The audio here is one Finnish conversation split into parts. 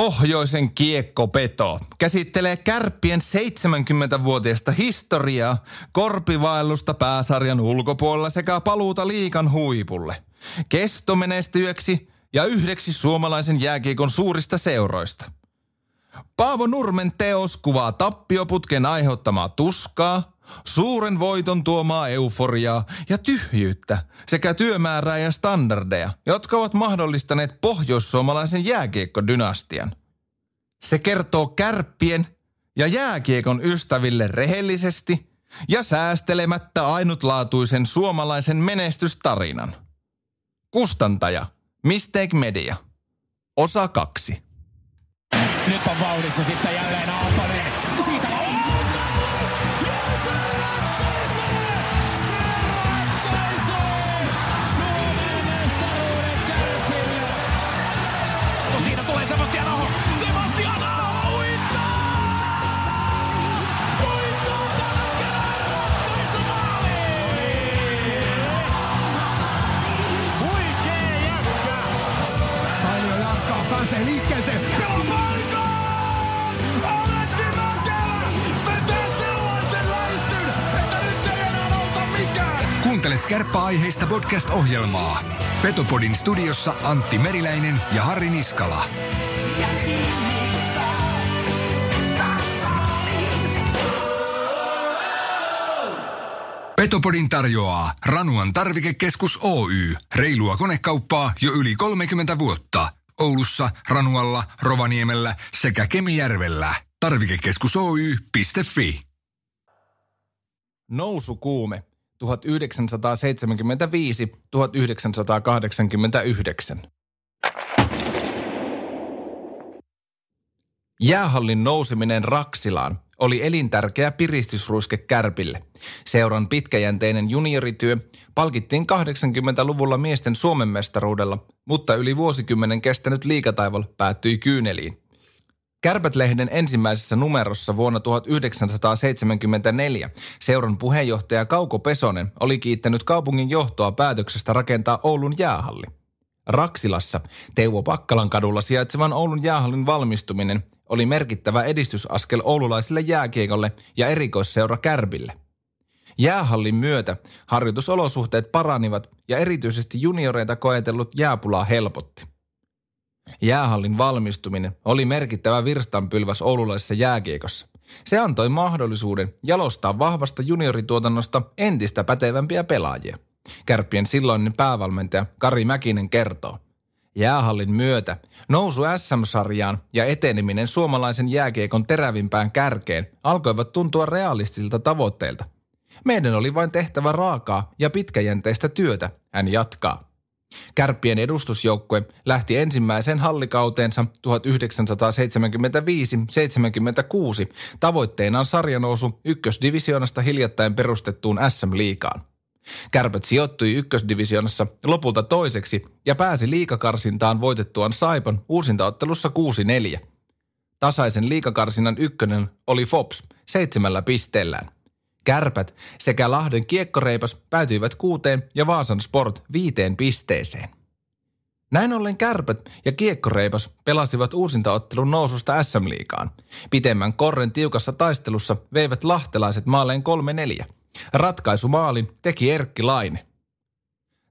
Pohjoisen kiekkopeto käsittelee kärppien 70-vuotiaista historiaa, korpivaellusta pääsarjan ulkopuolella sekä paluuta liikan huipulle. Kestomenestyjäksi ja yhdeksi suomalaisen jääkiekon suurista seuroista. Paavo Nurmen teos kuvaa tappioputken aiheuttamaa tuskaa, suuren voiton tuomaa euforiaa ja tyhjyyttä sekä työmäärää ja standardeja, jotka ovat mahdollistaneet pohjoissuomalaisen jääkiekkodynastian. Se kertoo kärppien ja jääkiekon ystäville rehellisesti ja säästelemättä ainutlaatuisen suomalaisen menestystarinan. Kustantaja Mistake Media. Osa kaksi. Nyt on vauhdissa sitten jälleen Aaltonen. Sebastian Aho. Sebastian Aho ratkaisumaali! Jätkä! Jatkaa, pääsee liikkeeseen. Pelaa paikkaan! Aleksi Mäkelä vetää sellaisen läissyn, että nyt ei enää auta mikään. Kuuntelet kärppäaiheista podcast-ohjelmaa. Petopodin studiossa Antti Meriläinen ja Harri Niskala. Petopodin tarjoaa Ranuan tarvikekeskus Oy. Reilua konekauppaa jo yli 30 vuotta. Oulussa, Ranualla, Rovaniemellä sekä Kemijärvellä. Tarvikekeskus Oy.fi. Nousukuume 1975-1989. Jäähallin nouseminen Raksilaan oli elintärkeä piristysruiske Kärpille. Seuran pitkäjänteinen juniorityö palkittiin 80-luvulla miesten Suomen mestaruudella, mutta yli vuosikymmenen kestänyt liikataival päättyi kyyneliin. Kärpät-lehden ensimmäisessä numerossa vuonna 1974 seuran puheenjohtaja Kauko Pesonen oli kiittänyt kaupungin johtoa päätöksestä rakentaa Oulun jäähalli. Raksilassa Teuvo Pakkalan kadulla sijaitsevan Oulun jäähallin valmistuminen oli merkittävä edistysaskel oululaisille jääkiekolle ja erikoisseura Kärpille. Jäähallin myötä harjoitusolosuhteet paranivat ja erityisesti junioreita koetellut jääpulaa helpotti. Jäähallin valmistuminen oli merkittävä virstanpylväs oululaisessa jääkiekossa. Se antoi mahdollisuuden jalostaa vahvasta juniorituotannosta entistä pätevämpiä pelaajia. Kärppien silloinen päävalmentaja Kari Mäkinen kertoo. Jäähallin myötä nousu SM-sarjaan ja eteneminen suomalaisen jääkiekon terävimpään kärkeen alkoivat tuntua realistisilta tavoitteilta. Meidän oli vain tehtävä raakaa ja pitkäjänteistä työtä, hän jatkaa. Kärppien edustusjoukkue lähti ensimmäiseen hallikauteensa 1975-76 tavoitteenaan sarjanousu ykkösdivisioonasta hiljattain perustettuun SM-liikaan. Kärpät sijoittui ykkösdivisioonassa lopulta toiseksi ja pääsi liikakarsintaan voitettuaan Saipan uusintaottelussa 6-4. Tasaisen liikakarsinnan ykkönen oli Fops seitsemällä pisteellään. Kärpät sekä Lahden kiekkoreipas päätyivät kuuteen ja Vaasan Sport viiteen pisteeseen. Näin ollen kärpät ja kiekkoreipas pelasivat uusintaottelun noususta SM-liigaan. Pitemmän korren tiukassa taistelussa veivät lahtelaiset maaleen 3-4. Ratkaisumaali teki Erkki Laine.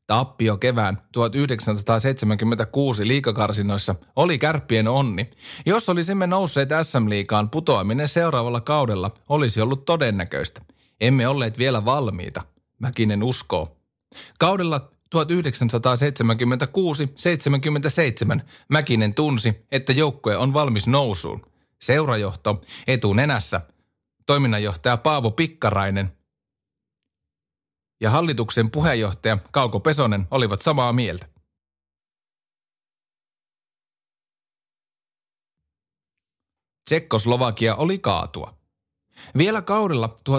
Tappio kevään 1976 liikakarsinoissa oli kärppien onni. Jos olisimme nousseet SM-liikaan, putoaminen seuraavalla kaudella olisi ollut todennäköistä. Emme olleet vielä valmiita, Mäkinen uskoo. Kaudella 1976-77 Mäkinen tunsi, että joukkue on valmis nousuun. Seurajohto etunenässä, toiminnanjohtaja Paavo Pikkarainen ja hallituksen puheenjohtaja Kauko Pesonen olivat samaa mieltä. Tsekkoslovakia oli kaatua. Vielä kaudella 1975-76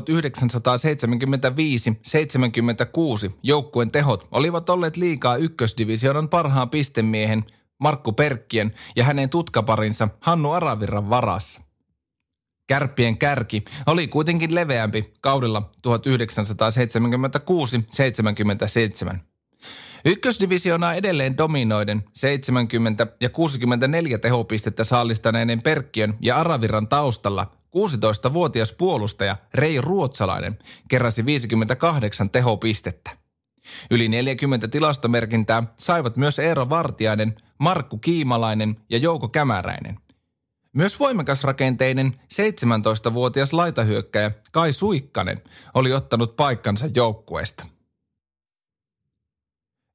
joukkueen tehot olivat olleet liikaa ykkösdivisionan parhaan pistemiehen Markku Perkkien ja hänen tutkaparinsa Hannu Aravirran varassa. Kärppien kärki oli kuitenkin leveämpi kaudella 1976-77. Ykkösdivisioonaa edelleen dominoiden 70 ja 64 tehopistettä saalistaneiden Perkkiön ja Aravirran taustalla 16-vuotias puolustaja Rei Ruotsalainen keräsi 58 tehopistettä. Yli 40 tilastomerkintää saivat myös Eero Vartiainen, Markku Kiimalainen ja Jouko Kämäräinen. Myös voimakas rakenteinen 17-vuotias laitahyökkäjä Kai Suikkanen oli ottanut paikkansa joukkueesta.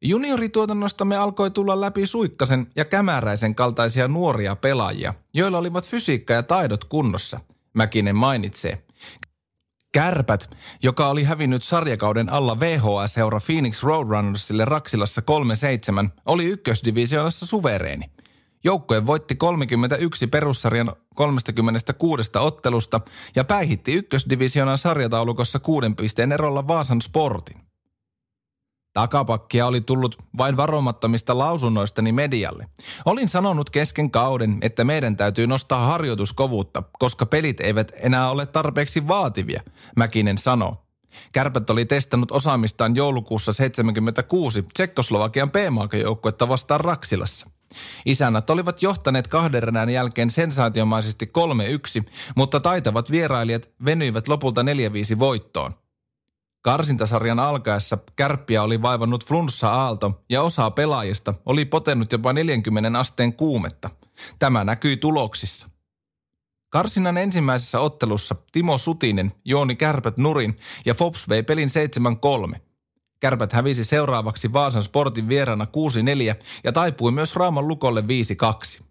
Juniorituotannostamme alkoi tulla läpi Suikkasen ja Kämäräisen kaltaisia nuoria pelaajia, joilla olivat fysiikka ja taidot kunnossa, Mäkinen mainitsee. Kärpät, joka oli hävinnyt sarjakauden alla VHS-seura Phoenix Roadrunnersille Raksilassa 3-7, oli ykkösdivisioonassa suvereeni. Joukkue voitti 31 perussarjan 36 ottelusta ja päihitti ykkösdivisioonan sarjataulukossa kuuden pisteen erolla Vaasan Sportin. Takapakkia oli tullut vain varomattomista lausunnoistani medialle. Olin sanonut kesken kauden, että meidän täytyy nostaa harjoituskovuutta, koska pelit eivät enää ole tarpeeksi vaativia, Mäkinen sanoo. Kärpät oli testannut osaamistaan joulukuussa 76 Tsekkoslovakian p vastaan Raksilassa. Isännät olivat johtaneet kahden erän jälkeen sensaatiomaisesti 3-1, mutta taitavat vierailijat venyivät lopulta 4-5 voittoon. Karsintasarjan alkaessa kärppiä oli vaivannut flunssa-aalto ja osa pelaajista oli potennut jopa 40 asteen kuumetta. Tämä näkyi tuloksissa. Karsinnan ensimmäisessä ottelussa Timo Sutinen jooni kärpät nurin ja Fops vei pelin 7-3. Kärpät hävisi seuraavaksi Vaasan sportin vierana 6-4 ja taipui myös Raaman lukolle 5-2.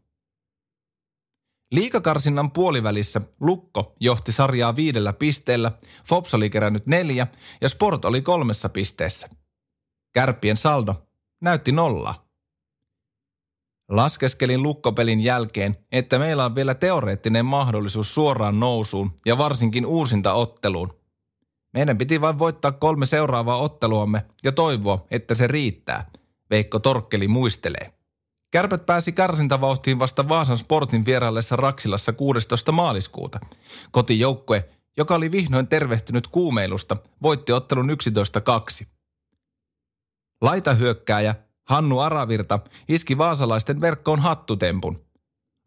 Liikakarsinnan puolivälissä Lukko johti sarjaa viidellä pisteellä, Fops oli kerännyt neljä ja Sport oli kolmessa pisteessä. Kärppien saldo näytti nollaa. Laskeskelin lukkopelin jälkeen, että meillä on vielä teoreettinen mahdollisuus suoraan nousuun ja varsinkin uusinta otteluun. Meidän piti vain voittaa kolme seuraavaa otteluamme ja toivoa, että se riittää, Veikko Torkkeli muistelee. Kärpät pääsi karsintavauhtiin vasta Vaasan sportin vieraillessa Raksilassa 16. maaliskuuta. Kotijoukkue, joka oli vihdoin tervehtynyt kuumeilusta, voitti ottelun 11-2. Laitahyökkääjä Hannu Aravirta iski vaasalaisten verkkoon hattutempun.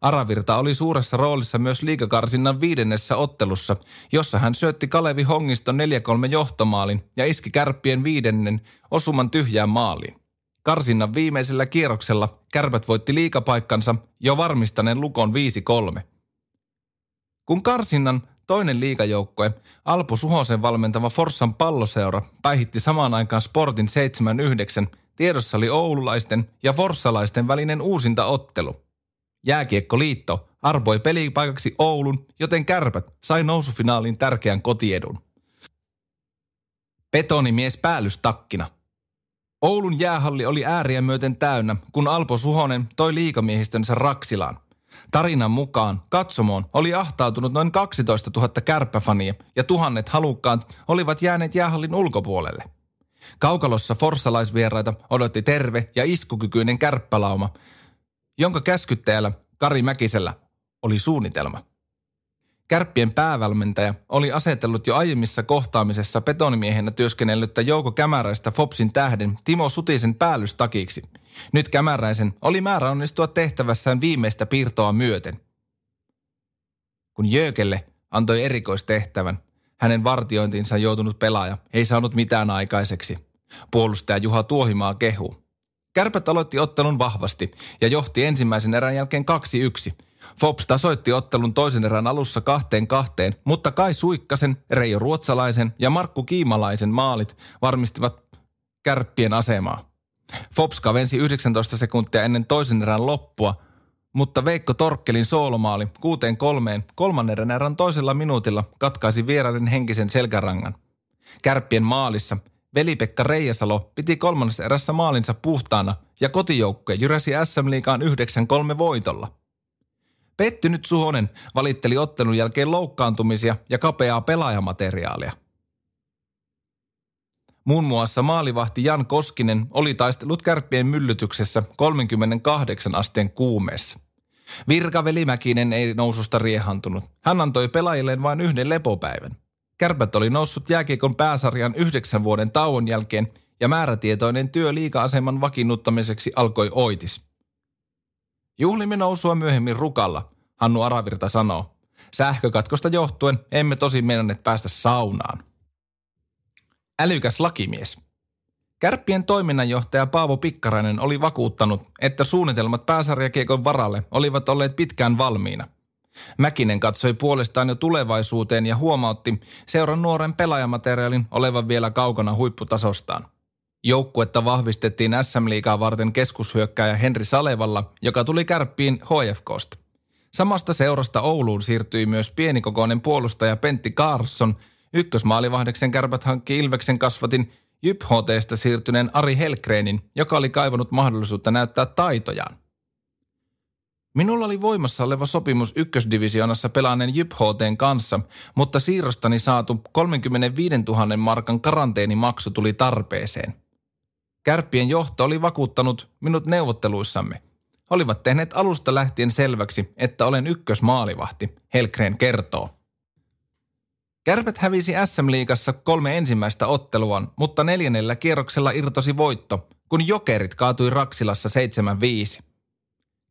Aravirta oli suuressa roolissa myös liikakarsinnan viidennessä ottelussa, jossa hän syötti Kalevi Hongiston 4-3 johtomaalin ja iski kärppien viidennen osuman tyhjään maaliin. Karsinnan viimeisellä kierroksella kärpät voitti liikapaikkansa jo varmistaneen lukon 5-3. Kun karsinnan toinen liikajoukkue, Alpu Suhosen valmentava Forssan palloseura, päihitti samaan aikaan Sportin 7-9, tiedossa oli oululaisten ja forssalaisten välinen uusinta ottelu. Jääkiekkoliitto arpoi pelipaikaksi Oulun, joten kärpät sai nousufinaalin tärkeän kotiedun. Betonimies päällystakkina – Oulun jäähalli oli ääriä myöten täynnä, kun Alpo Suhonen toi liikamiehistönsä Raksilaan. Tarinan mukaan katsomoon oli ahtautunut noin 12 000 kärppäfania ja tuhannet halukkaat olivat jääneet jäähallin ulkopuolelle. Kaukalossa forssalaisvieraita odotti terve ja iskukykyinen kärppälauma, jonka käskyttäjällä Kari Mäkisellä oli suunnitelma. Kärppien päävalmentaja oli asetellut jo aiemmissa kohtaamisessa betonimiehenä työskennellyttä Jouko Kämäräistä Fopsin tähden Timo Sutisen päällystakiksi. Nyt Kämäräisen oli määrä onnistua tehtävässään viimeistä piirtoa myöten. Kun Jökelle antoi erikoistehtävän, hänen vartiointinsa joutunut pelaaja ei saanut mitään aikaiseksi. Puolustaja Juha Tuohimaa kehu. Kärpät aloitti ottelun vahvasti ja johti ensimmäisen erän jälkeen 2-1 – Fops tasoitti ottelun toisen erän alussa kahteen kahteen, mutta Kai Suikkasen, Reijo Ruotsalaisen ja Markku Kiimalaisen maalit varmistivat kärppien asemaa. Fops kavensi 19 sekuntia ennen toisen erän loppua, mutta Veikko Torkkelin soolomaali kuuteen kolmeen kolmannen erän toisella minuutilla katkaisi vieraiden henkisen selkärangan. Kärppien maalissa Veli-Pekka Reijasalo piti kolmannessa erässä maalinsa puhtaana ja kotijoukkue jyräsi SM Liigaan 9-3 voitolla. Pettynyt Suhonen valitteli ottelun jälkeen loukkaantumisia ja kapeaa pelaajamateriaalia. Muun muassa maalivahti Jan Koskinen oli taistellut kärppien myllytyksessä 38 asteen kuumeessa. Virkaveli Mäkinen ei noususta riehantunut. Hän antoi pelaajilleen vain yhden lepopäivän. Kärpät oli noussut jääkiekon pääsarjan yhdeksän vuoden tauon jälkeen ja määrätietoinen työ liika-aseman vakiinnuttamiseksi alkoi oitis. Juhlimme nousua myöhemmin rukalla, Hannu Aravirta sanoo. Sähkökatkosta johtuen emme tosi mennä päästä saunaan. Älykäs lakimies. Kärppien toiminnanjohtaja Paavo Pikkarainen oli vakuuttanut, että suunnitelmat pääsarjakiekon varalle olivat olleet pitkään valmiina. Mäkinen katsoi puolestaan jo tulevaisuuteen ja huomautti seuran nuoren pelaajamateriaalin olevan vielä kaukana huipputasostaan. Joukkuetta vahvistettiin SM-liigaa varten keskushyökkääjä Henri Salevalla, joka tuli kärppiin HFKsta. Samasta seurasta Ouluun siirtyi myös pienikokoinen puolustaja Pentti Carlson. Ykkösmaalivahdeksen kärpät hankki Ilveksen kasvatin Jyp HTstä siirtyneen Ari Helkreenin, joka oli kaivannut mahdollisuutta näyttää taitojaan. Minulla oli voimassa oleva sopimus ykkösdivisioonassa pelaaneen Jyp HTn kanssa, mutta siirrostani saatu 35 000 markan karanteenimaksu tuli tarpeeseen. Kärppien johto oli vakuuttanut minut neuvotteluissamme. Olivat tehneet alusta lähtien selväksi, että olen ykkösmaalivahti, Helkreen kertoo. Kärpät hävisi SM-liigassa kolme ensimmäistä otteluaan, mutta neljännellä kierroksella irtosi voitto, kun jokerit kaatui Raksilassa 7-5.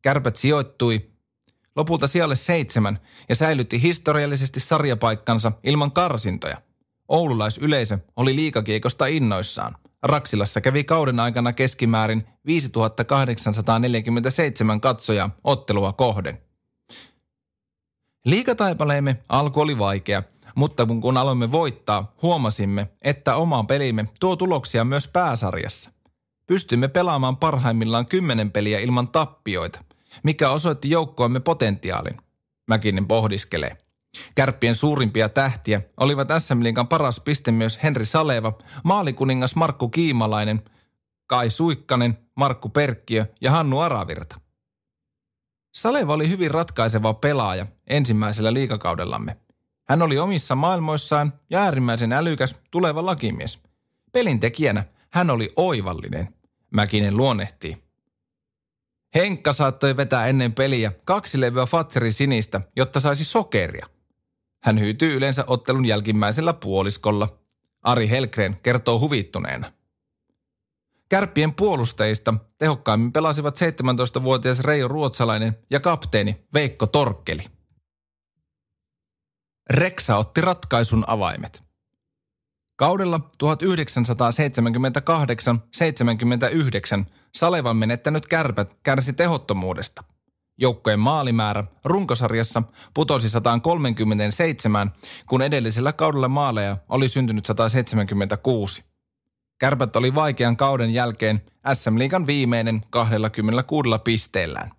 Kärpät sijoittui lopulta sijalle seitsemän ja säilytti historiallisesti sarjapaikkansa ilman karsintoja. Oululaisyleisö oli liikakiekosta innoissaan. Raksilassa kävi kauden aikana keskimäärin 5847 katsoja ottelua kohden. Liikataipaleemme alku oli vaikea, mutta kun aloimme voittaa, huomasimme, että oma pelimme tuo tuloksia myös pääsarjassa. Pystymme pelaamaan parhaimmillaan kymmenen peliä ilman tappioita, mikä osoitti joukkoamme potentiaalin. Mäkinen pohdiskelee. Kärppien suurimpia tähtiä olivat SM Liigan paras piste myös Henri Saleva, maalikuningas Markku Kiimalainen, Kai Suikkanen, Markku Perkkiö ja Hannu Aravirta. Saleva oli hyvin ratkaiseva pelaaja ensimmäisellä liikakaudellamme. Hän oli omissa maailmoissaan ja äärimmäisen älykäs tuleva lakimies. Pelintekijänä hän oli oivallinen, Mäkinen luonnehtii. Henkka saattoi vetää ennen peliä kaksi levyä Fatserin sinistä, jotta saisi sokeria. Hän hyytyy yleensä ottelun jälkimmäisellä puoliskolla. Ari Helgren kertoo huvittuneena. Kärppien puolustajista tehokkaimmin pelasivat 17-vuotias Reijo Ruotsalainen ja kapteeni Veikko Torkkeli. Reksa otti ratkaisun avaimet. Kaudella 1978-79 Salevan menettänyt kärpät kärsi tehottomuudesta. Joukkojen maalimäärä runkosarjassa putosi 137, kun edellisellä kaudella maaleja oli syntynyt 176. Kärpät oli vaikean kauden jälkeen SM-liigan viimeinen 26 pisteellään.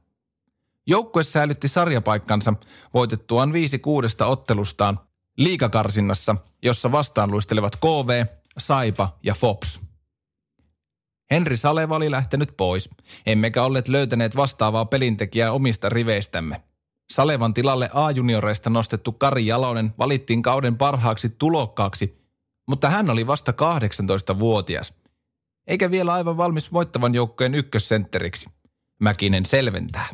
Joukkue säilytti sarjapaikkansa voitettuaan viisi kuudesta ottelustaan liikakarsinnassa, jossa vastaan luistelevat KV, Saipa ja Fops. Henri Saleva oli lähtenyt pois, emmekä olleet löytäneet vastaavaa pelintekijää omista riveistämme. Salevan tilalle A-junioreista nostettu Kari Jalonen valittiin kauden parhaaksi tulokkaaksi, mutta hän oli vasta 18-vuotias. Eikä vielä aivan valmis voittavan joukkojen ykkössentteriksi. Mäkinen selventää.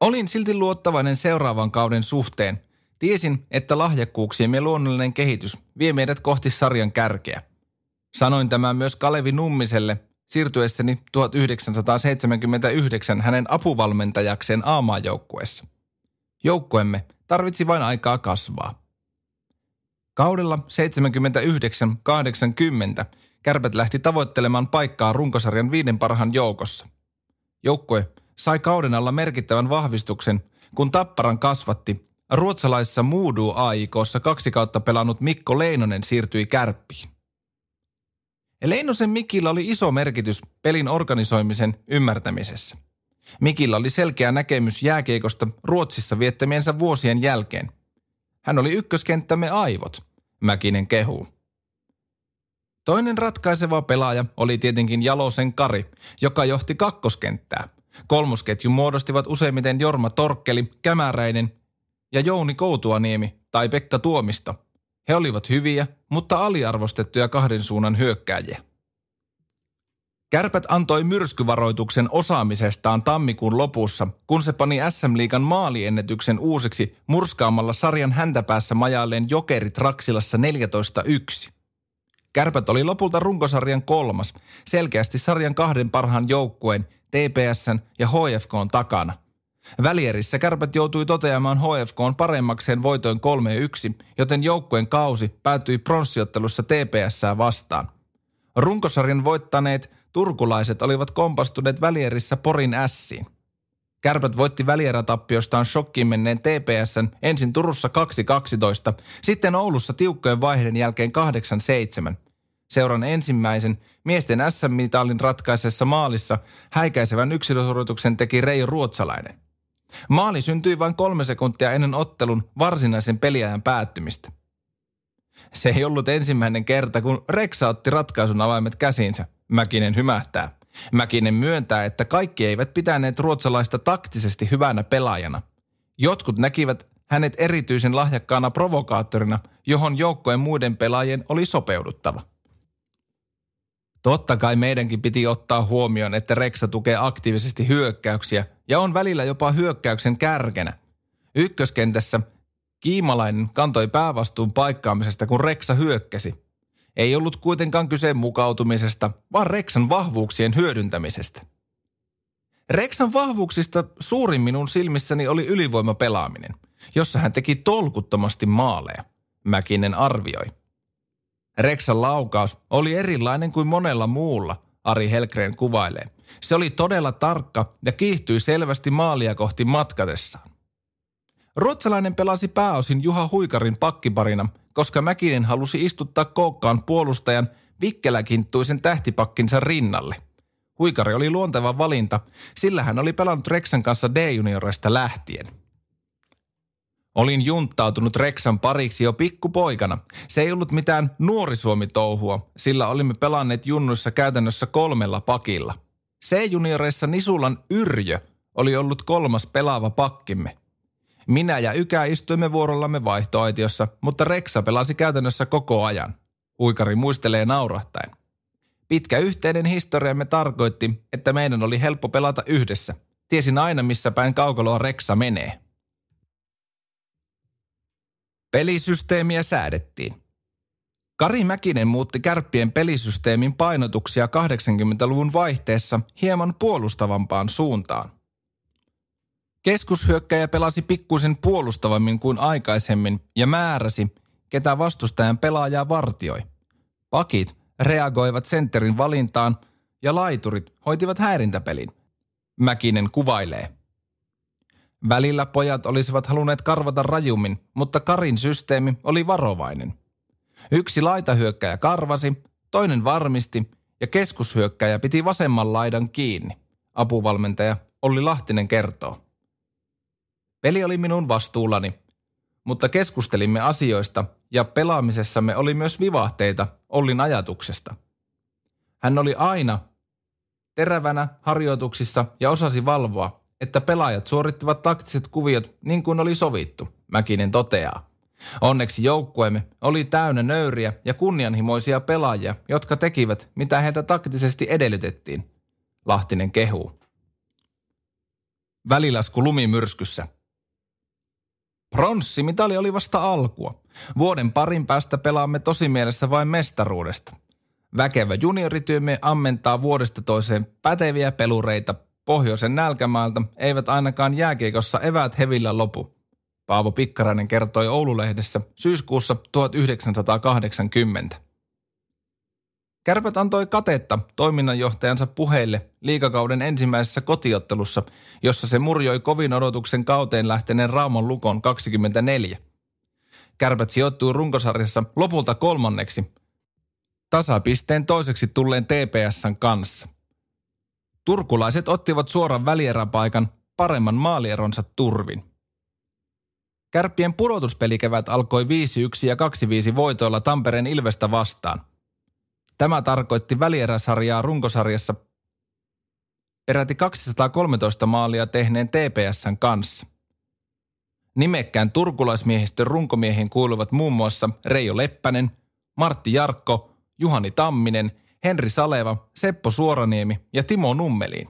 Olin silti luottavainen seuraavan kauden suhteen. Tiesin, että lahjakkuuksiemme luonnollinen kehitys vie meidät kohti sarjan kärkeä. Sanoin tämän myös Kalevi Nummiselle siirtyessäni 1979 hänen apuvalmentajakseen A-maajoukkueessa. Joukkuemme tarvitsi vain aikaa kasvaa. Kaudella 79-80 kärpät lähti tavoittelemaan paikkaa runkosarjan viiden parhaan joukossa. Joukkue sai kauden alla merkittävän vahvistuksen, kun Tapparan kasvatti. Ruotsalaisessa Muudu AIKssa kaksi kautta pelannut Mikko Leinonen siirtyi kärppiin. Leinosen Mikillä oli iso merkitys pelin organisoimisen ymmärtämisessä. Mikillä oli selkeä näkemys jääkeikosta Ruotsissa viettämiensä vuosien jälkeen. Hän oli ykköskenttämme aivot, Mäkinen kehuu. Toinen ratkaiseva pelaaja oli tietenkin Jalosen Kari, joka johti kakkoskenttää – Kolmosketju muodostivat useimmiten Jorma Torkkeli, Kämäräinen ja Jouni Koutuaniemi tai Pekka Tuomista. He olivat hyviä, mutta aliarvostettuja kahden suunnan hyökkääjiä. Kärpät antoi myrskyvaroituksen osaamisestaan tammikuun lopussa, kun se pani SM-liigan maaliennätyksen uusiksi murskaamalla sarjan häntäpäässä majalleen jokerit Raksilassa 14-1. Kärpät oli lopulta runkosarjan kolmas, selkeästi sarjan kahden parhaan joukkueen, TPSn ja HFKn takana. Välierissä kärpät joutui toteamaan HFKn paremmakseen voitoin 3-1, joten joukkueen kausi päätyi pronssiottelussa TPSää vastaan. Runkosarjan voittaneet turkulaiset olivat kompastuneet välierissä Porin ässiin. Kärpät voitti välierätappioistaan shokkiin menneen TPSn ensin Turussa 2-12, sitten Oulussa tiukkojen vaihden jälkeen 8-7. Seuran ensimmäisen miesten SM-mitalin ratkaisessa maalissa häikäisevän yksilösuorituksen teki Reijo Ruotsalainen. Maali syntyi vain kolme sekuntia ennen ottelun varsinaisen peliajan päättymistä. Se ei ollut ensimmäinen kerta, kun Reksa otti ratkaisun avaimet käsiinsä. Mäkinen hymähtää. Mäkinen myöntää, että kaikki eivät pitäneet ruotsalaista taktisesti hyvänä pelaajana. Jotkut näkivät hänet erityisen lahjakkaana provokaattorina, johon joukkojen muiden pelaajien oli sopeuduttava. Totta kai meidänkin piti ottaa huomioon, että Reksa tukee aktiivisesti hyökkäyksiä ja on välillä jopa hyökkäyksen kärkenä. Ykköskentässä Kiimalainen kantoi päävastuun paikkaamisesta, kun Reksa hyökkäsi. Ei ollut kuitenkaan kyse mukautumisesta, vaan Reksan vahvuuksien hyödyntämisestä. Reksan vahvuuksista suurin minun silmissäni oli ylivoimapelaaminen, jossa hän teki tolkuttomasti maaleja, Mäkinen arvioi. Reksan laukaus oli erilainen kuin monella muulla, Ari Helgren kuvailee. Se oli todella tarkka ja kiihtyi selvästi maalia kohti matkatessaan. Ruotsalainen pelasi pääosin Juha Huikarin pakkiparina, koska Mäkinen halusi istuttaa kookkaan puolustajan vikkeläkinttuisen tähtipakkinsa rinnalle. Huikari oli luonteva valinta, sillä hän oli pelannut Reksan kanssa D-junioreista lähtien. Olin junttautunut Reksan pariksi jo pikkupoikana. Se ei ollut mitään nuori Suomi-touhua, sillä olimme pelanneet junnuissa käytännössä kolmella pakilla. C-junioreissa Nisulan Yrjö oli ollut kolmas pelaava pakkimme. Minä ja Ykä istuimme vuorollamme vaihtoaitiossa, mutta Reksa pelasi käytännössä koko ajan. Uikari muistelee naurahtaen. Pitkä yhteinen historiamme tarkoitti, että meidän oli helppo pelata yhdessä. Tiesin aina, missä päin kaukaloa Reksa menee. Pelisysteemiä säädettiin. Kari Mäkinen muutti kärppien pelisysteemin painotuksia 80-luvun vaihteessa hieman puolustavampaan suuntaan. Keskushyökkäjä pelasi pikkuisen puolustavammin kuin aikaisemmin ja määräsi, ketä vastustajan pelaajaa vartioi. Pakit reagoivat sentterin valintaan ja laiturit hoitivat häirintäpelin. Mäkinen kuvailee. Välillä pojat olisivat halunneet karvata rajummin, mutta Karin systeemi oli varovainen. Yksi laitahyökkäjä karvasi, toinen varmisti ja keskushyökkäjä piti vasemman laidan kiinni. Apuvalmentaja Olli Lahtinen kertoo. Peli oli minun vastuullani, mutta keskustelimme asioista ja pelaamisessamme oli myös vivahteita Ollin ajatuksesta. Hän oli aina terävänä harjoituksissa ja osasi valvoa, että pelaajat suorittivat taktiset kuviot niin kuin oli sovittu, Mäkinen toteaa. Onneksi joukkueemme oli täynnä nöyriä ja kunnianhimoisia pelaajia, jotka tekivät, mitä heiltä taktisesti edellytettiin. Lahtinen kehuu. Välilasku lumimyrskyssä. Pronssimitali oli vasta alkua. Vuoden parin päästä pelaamme tosi mielessä vain mestaruudesta. Väkevä juniorityömme ammentaa vuodesta toiseen päteviä pelureita pohjoisen nälkämaalta, eivät ainakaan jääkiekossa eväät hevillä lopu. Paavo Pikkarainen kertoi Oululehdessä syyskuussa 1980. Kärpät antoi katetta toiminnanjohtajansa puheille liikakauden ensimmäisessä kotiottelussa, jossa se murjoi kovin odotuksen kauteen lähteneen Raumon lukon 24. Kärpät sijoittui runkosarjassa lopulta kolmanneksi, tasapisteen toiseksi tulleen TPSn kanssa. Turkulaiset ottivat suoran välieräpaikan paremman maalieronsa turvin. Kärppien pudotuspelikevät alkoi 5-1 ja 2-5 voitoilla Tampereen Ilvestä vastaan – Tämä tarkoitti välieräsarjaa runkosarjassa peräti 213 maalia tehneen TPSn kanssa. Nimekkään turkulaismiehistön runkomiehiin kuuluvat muun muassa Reijo Leppänen, Martti Jarkko, Juhani Tamminen, Henri Saleva, Seppo Suoraniemi ja Timo Nummeliin.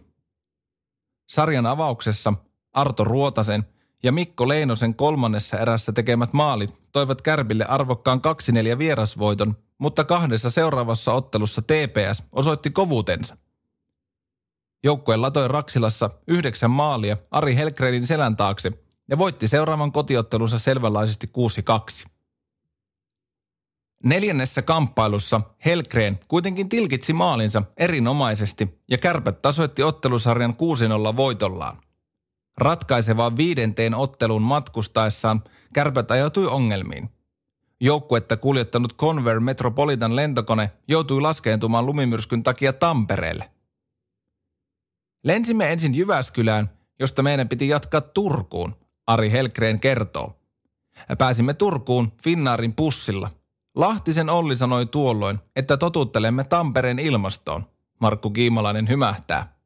Sarjan avauksessa Arto Ruotasen ja Mikko Leinosen kolmannessa erässä tekemät maalit toivat Kärpille arvokkaan 2-4 vierasvoiton, mutta kahdessa seuraavassa ottelussa TPS osoitti kovuutensa. Joukkue latoi Raksilassa yhdeksän maalia Ari Helgrenin selän taakse ja voitti seuraavan kotiottelunsa selvänlaisesti 6-2. Neljännessä kamppailussa Helgren kuitenkin tilkitsi maalinsa erinomaisesti ja kärpät tasoitti ottelusarjan 6-0 voitollaan. Ratkaisevaan viidenteen ottelun matkustaessaan kärpät ajautui ongelmiin. Joukkuetta kuljettanut Conver Metropolitan lentokone joutui laskeentumaan lumimyrskyn takia Tampereelle. Lensimme ensin Jyväskylään, josta meidän piti jatkaa Turkuun, Ari Helgren kertoo. Pääsimme Turkuun Finnaarin pussilla. Lahtisen Olli sanoi tuolloin, että totuttelemme Tampereen ilmastoon. Markku Kiimalainen hymähtää.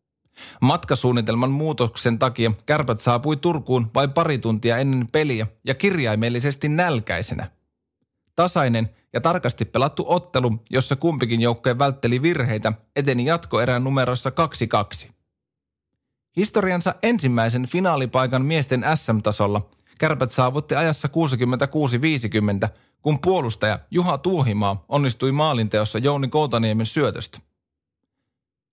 Matkasuunnitelman muutoksen takia kärpät saapui Turkuun vain pari tuntia ennen peliä ja kirjaimellisesti nälkäisenä. Tasainen ja tarkasti pelattu ottelu, jossa kumpikin joukkue vältteli virheitä, eteni jatkoerän numerossa 2-2. Historiansa ensimmäisen finaalipaikan miesten SM-tasolla kärpät saavutti ajassa 66-50, kun puolustaja Juha Tuuhimaa onnistui maalinteossa Jouni Koutaniemen syötöstä.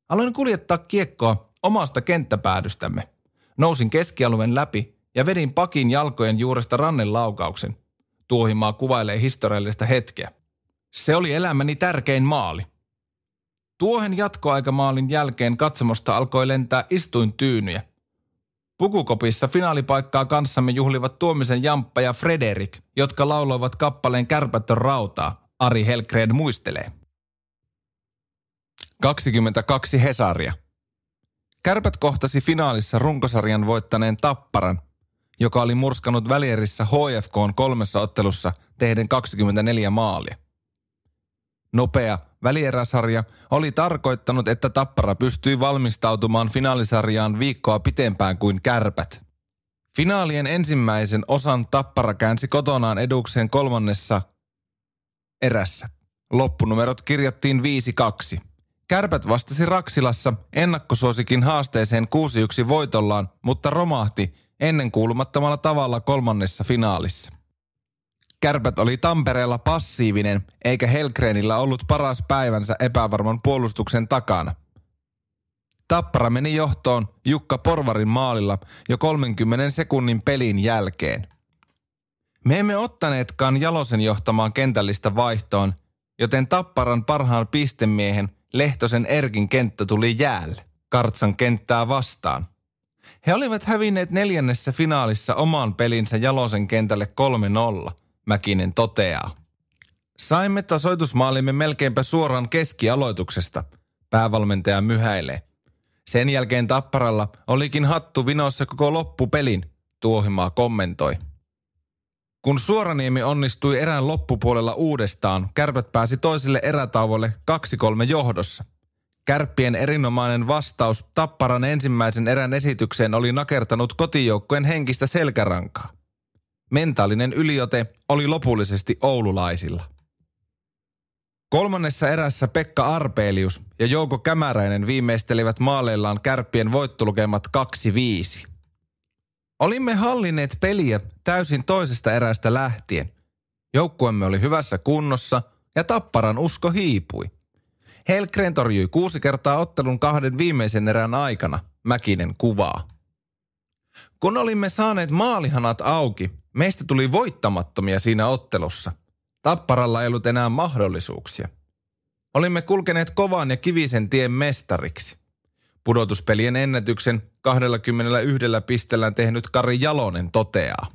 Aloin kuljettaa kiekkoa omasta kenttäpäädystämme. Nousin keskialueen läpi ja vedin pakin jalkojen juuresta rannen laukauksen. Tuohimaa kuvailee historiallista hetkeä. Se oli elämäni tärkein maali. Tuohen jatkoaikamaalin jälkeen katsomosta alkoi lentää istuintyynyjä. Pukukopissa finaalipaikkaa kanssamme juhlivat Tuomisen Jamppa ja Frederik, jotka lauloivat kappaleen Kärpättön rautaa, Ari Helgren muistelee. 22 Hesaria. Kärpät kohtasi finaalissa runkosarjan voittaneen Tapparan, joka oli murskanut välierissä HFK kolmessa ottelussa tehden 24 maalia. Nopea välieräsarja oli tarkoittanut, että Tappara pystyi valmistautumaan finaalisarjaan viikkoa pitempään kuin kärpät. Finaalien ensimmäisen osan Tappara käänsi kotonaan edukseen kolmannessa erässä. Loppunumerot kirjattiin 5-2. Kärpät vastasi Raksilassa ennakkosuosikin haasteeseen 6-1 voitollaan, mutta romahti ennen kuulumattomalla tavalla kolmannessa finaalissa. Kärpät oli Tampereella passiivinen, eikä Helgrenillä ollut paras päivänsä epävarman puolustuksen takana. Tappara meni johtoon Jukka Porvarin maalilla jo 30 sekunnin pelin jälkeen. Me emme ottaneetkaan Jalosen johtamaan kentällistä vaihtoon, joten Tapparan parhaan pistemiehen Lehtosen Erkin kenttä tuli jäälle Kartsan kenttää vastaan. He olivat hävinneet neljännessä finaalissa oman pelinsä Jalosen kentälle 3-0, Mäkinen toteaa. Saimme tasoitusmaalimme melkeinpä suoraan keskialoituksesta, päävalmentaja myhäilee. Sen jälkeen Tapparalla olikin hattu vinossa koko loppupelin, Tuohimaa kommentoi. Kun Suoraniemi onnistui erään loppupuolella uudestaan, kärpät pääsi toiselle erätauolle 2-3 johdossa. Kärppien erinomainen vastaus Tapparan ensimmäisen erän esitykseen oli nakertanut kotijoukkojen henkistä selkärankaa. Mentaalinen yliote oli lopullisesti oululaisilla. Kolmannessa erässä Pekka Arpelius ja Jouko Kämäräinen viimeistelivät maaleillaan kärppien voittolukemat 2-5. Olimme hallinneet peliä täysin toisesta erästä lähtien. Joukkuemme oli hyvässä kunnossa ja Tapparan usko hiipui. Helgren torjui kuusi kertaa ottelun kahden viimeisen erän aikana, Mäkinen kuvaa. Kun olimme saaneet maalihanat auki, meistä tuli voittamattomia siinä ottelussa. Tapparalla ei ollut enää mahdollisuuksia. Olimme kulkeneet kovan ja kivisen tien mestariksi. Pudotuspelien ennätyksen 21 pisteellä tehnyt Kari Jalonen toteaa.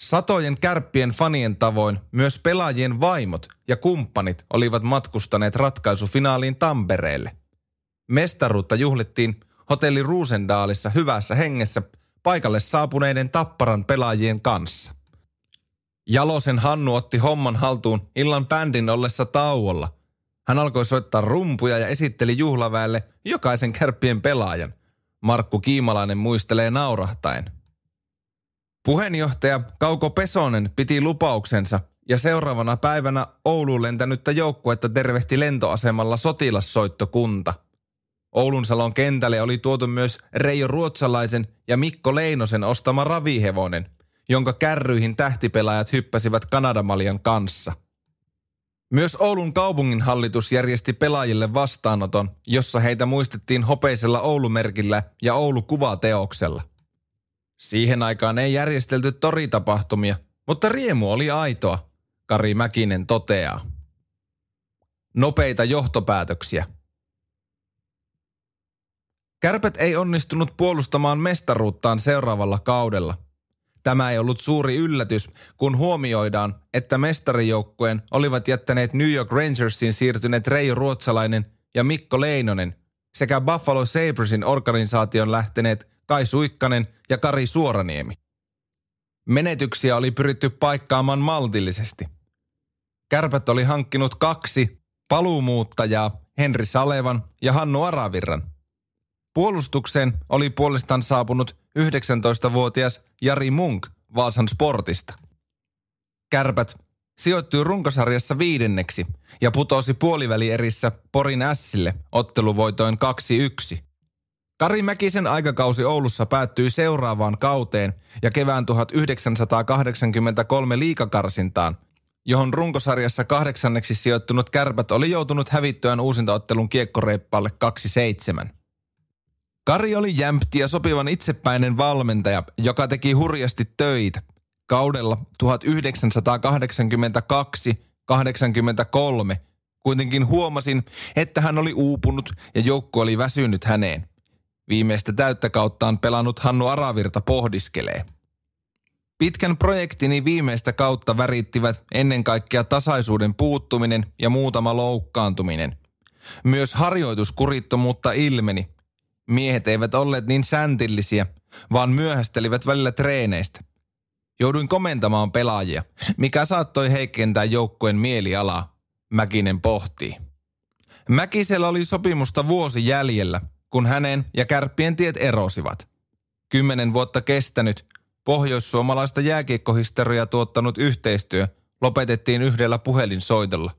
Satojen kärppien fanien tavoin myös pelaajien vaimot ja kumppanit olivat matkustaneet ratkaisufinaaliin Tampereelle. Mestaruutta juhlittiin hotelli Ruusendaalissa hyvässä hengessä paikalle saapuneiden Tapparan pelaajien kanssa. Jalosen Hannu otti homman haltuun illan bändin ollessa tauolla. Hän alkoi soittaa rumpuja ja esitteli juhlaväelle jokaisen kärppien pelaajan. Markku Kiimalainen muistelee naurahtaen. Puheenjohtaja Kauko Pesonen piti lupauksensa ja seuraavana päivänä Ouluun lentänyttä joukkuetta tervehti lentoasemalla sotilassoittokunta. Oulun salon kentälle oli tuotu myös Reijo Ruotsalaisen ja Mikko Leinosen ostama ravihevonen, jonka kärryihin tähtipelaajat hyppäsivät Kanadamaljan kanssa – myös Oulun kaupungin hallitus järjesti pelaajille vastaanoton, jossa heitä muistettiin hopeisella Oulumerkillä ja Oulu-kuvateoksella. Siihen aikaan ei järjestelty toritapahtumia, mutta riemu oli aitoa, Kari Mäkinen toteaa. Nopeita johtopäätöksiä. Kärpät ei onnistunut puolustamaan mestaruuttaan seuraavalla kaudella – Tämä ei ollut suuri yllätys, kun huomioidaan, että mestarijoukkueen olivat jättäneet New York Rangersin siirtyneet Reijo Ruotsalainen ja Mikko Leinonen sekä Buffalo Sabresin organisaation lähteneet Kai Suikkanen ja Kari Suoraniemi. Menetyksiä oli pyritty paikkaamaan maltillisesti. Kärpät oli hankkinut kaksi paluumuuttajaa, Henri Salevan ja Hannu Aravirran. Puolustukseen oli puolestaan saapunut 19-vuotias Jari Munk Vaasan sportista. Kärpät sijoittui runkosarjassa viidenneksi ja putosi puolivälierissä Porin Ässille otteluvoitoin 2-1. Kari Mäkisen aikakausi Oulussa päättyi seuraavaan kauteen ja kevään 1983 liikakarsintaan, johon runkosarjassa kahdeksanneksi sijoittunut kärpät oli joutunut hävittyään uusintaottelun kiekkoreippaalle 2-7. Kari oli jämpti ja sopivan itsepäinen valmentaja, joka teki hurjasti töitä. Kaudella 1982-83 kuitenkin huomasin, että hän oli uupunut ja joukko oli väsynyt häneen. Viimeistä täyttä kauttaan pelannut Hannu Aravirta pohdiskelee. Pitkän projektini viimeistä kautta värittivät ennen kaikkea tasaisuuden puuttuminen ja muutama loukkaantuminen. Myös harjoituskurittomuutta ilmeni – Miehet eivät olleet niin säntillisiä, vaan myöhästelivät välillä treeneistä. Jouduin komentamaan pelaajia, mikä saattoi heikentää joukkueen mielialaa. Mäkinen pohtii. Mäkisellä oli sopimusta vuosi jäljellä, kun hänen ja kärppien tiet erosivat. Kymmenen vuotta kestänyt, pohjoissuomalaista jääkiekkohistoriaa tuottanut yhteistyö lopetettiin yhdellä puhelinsoitolla.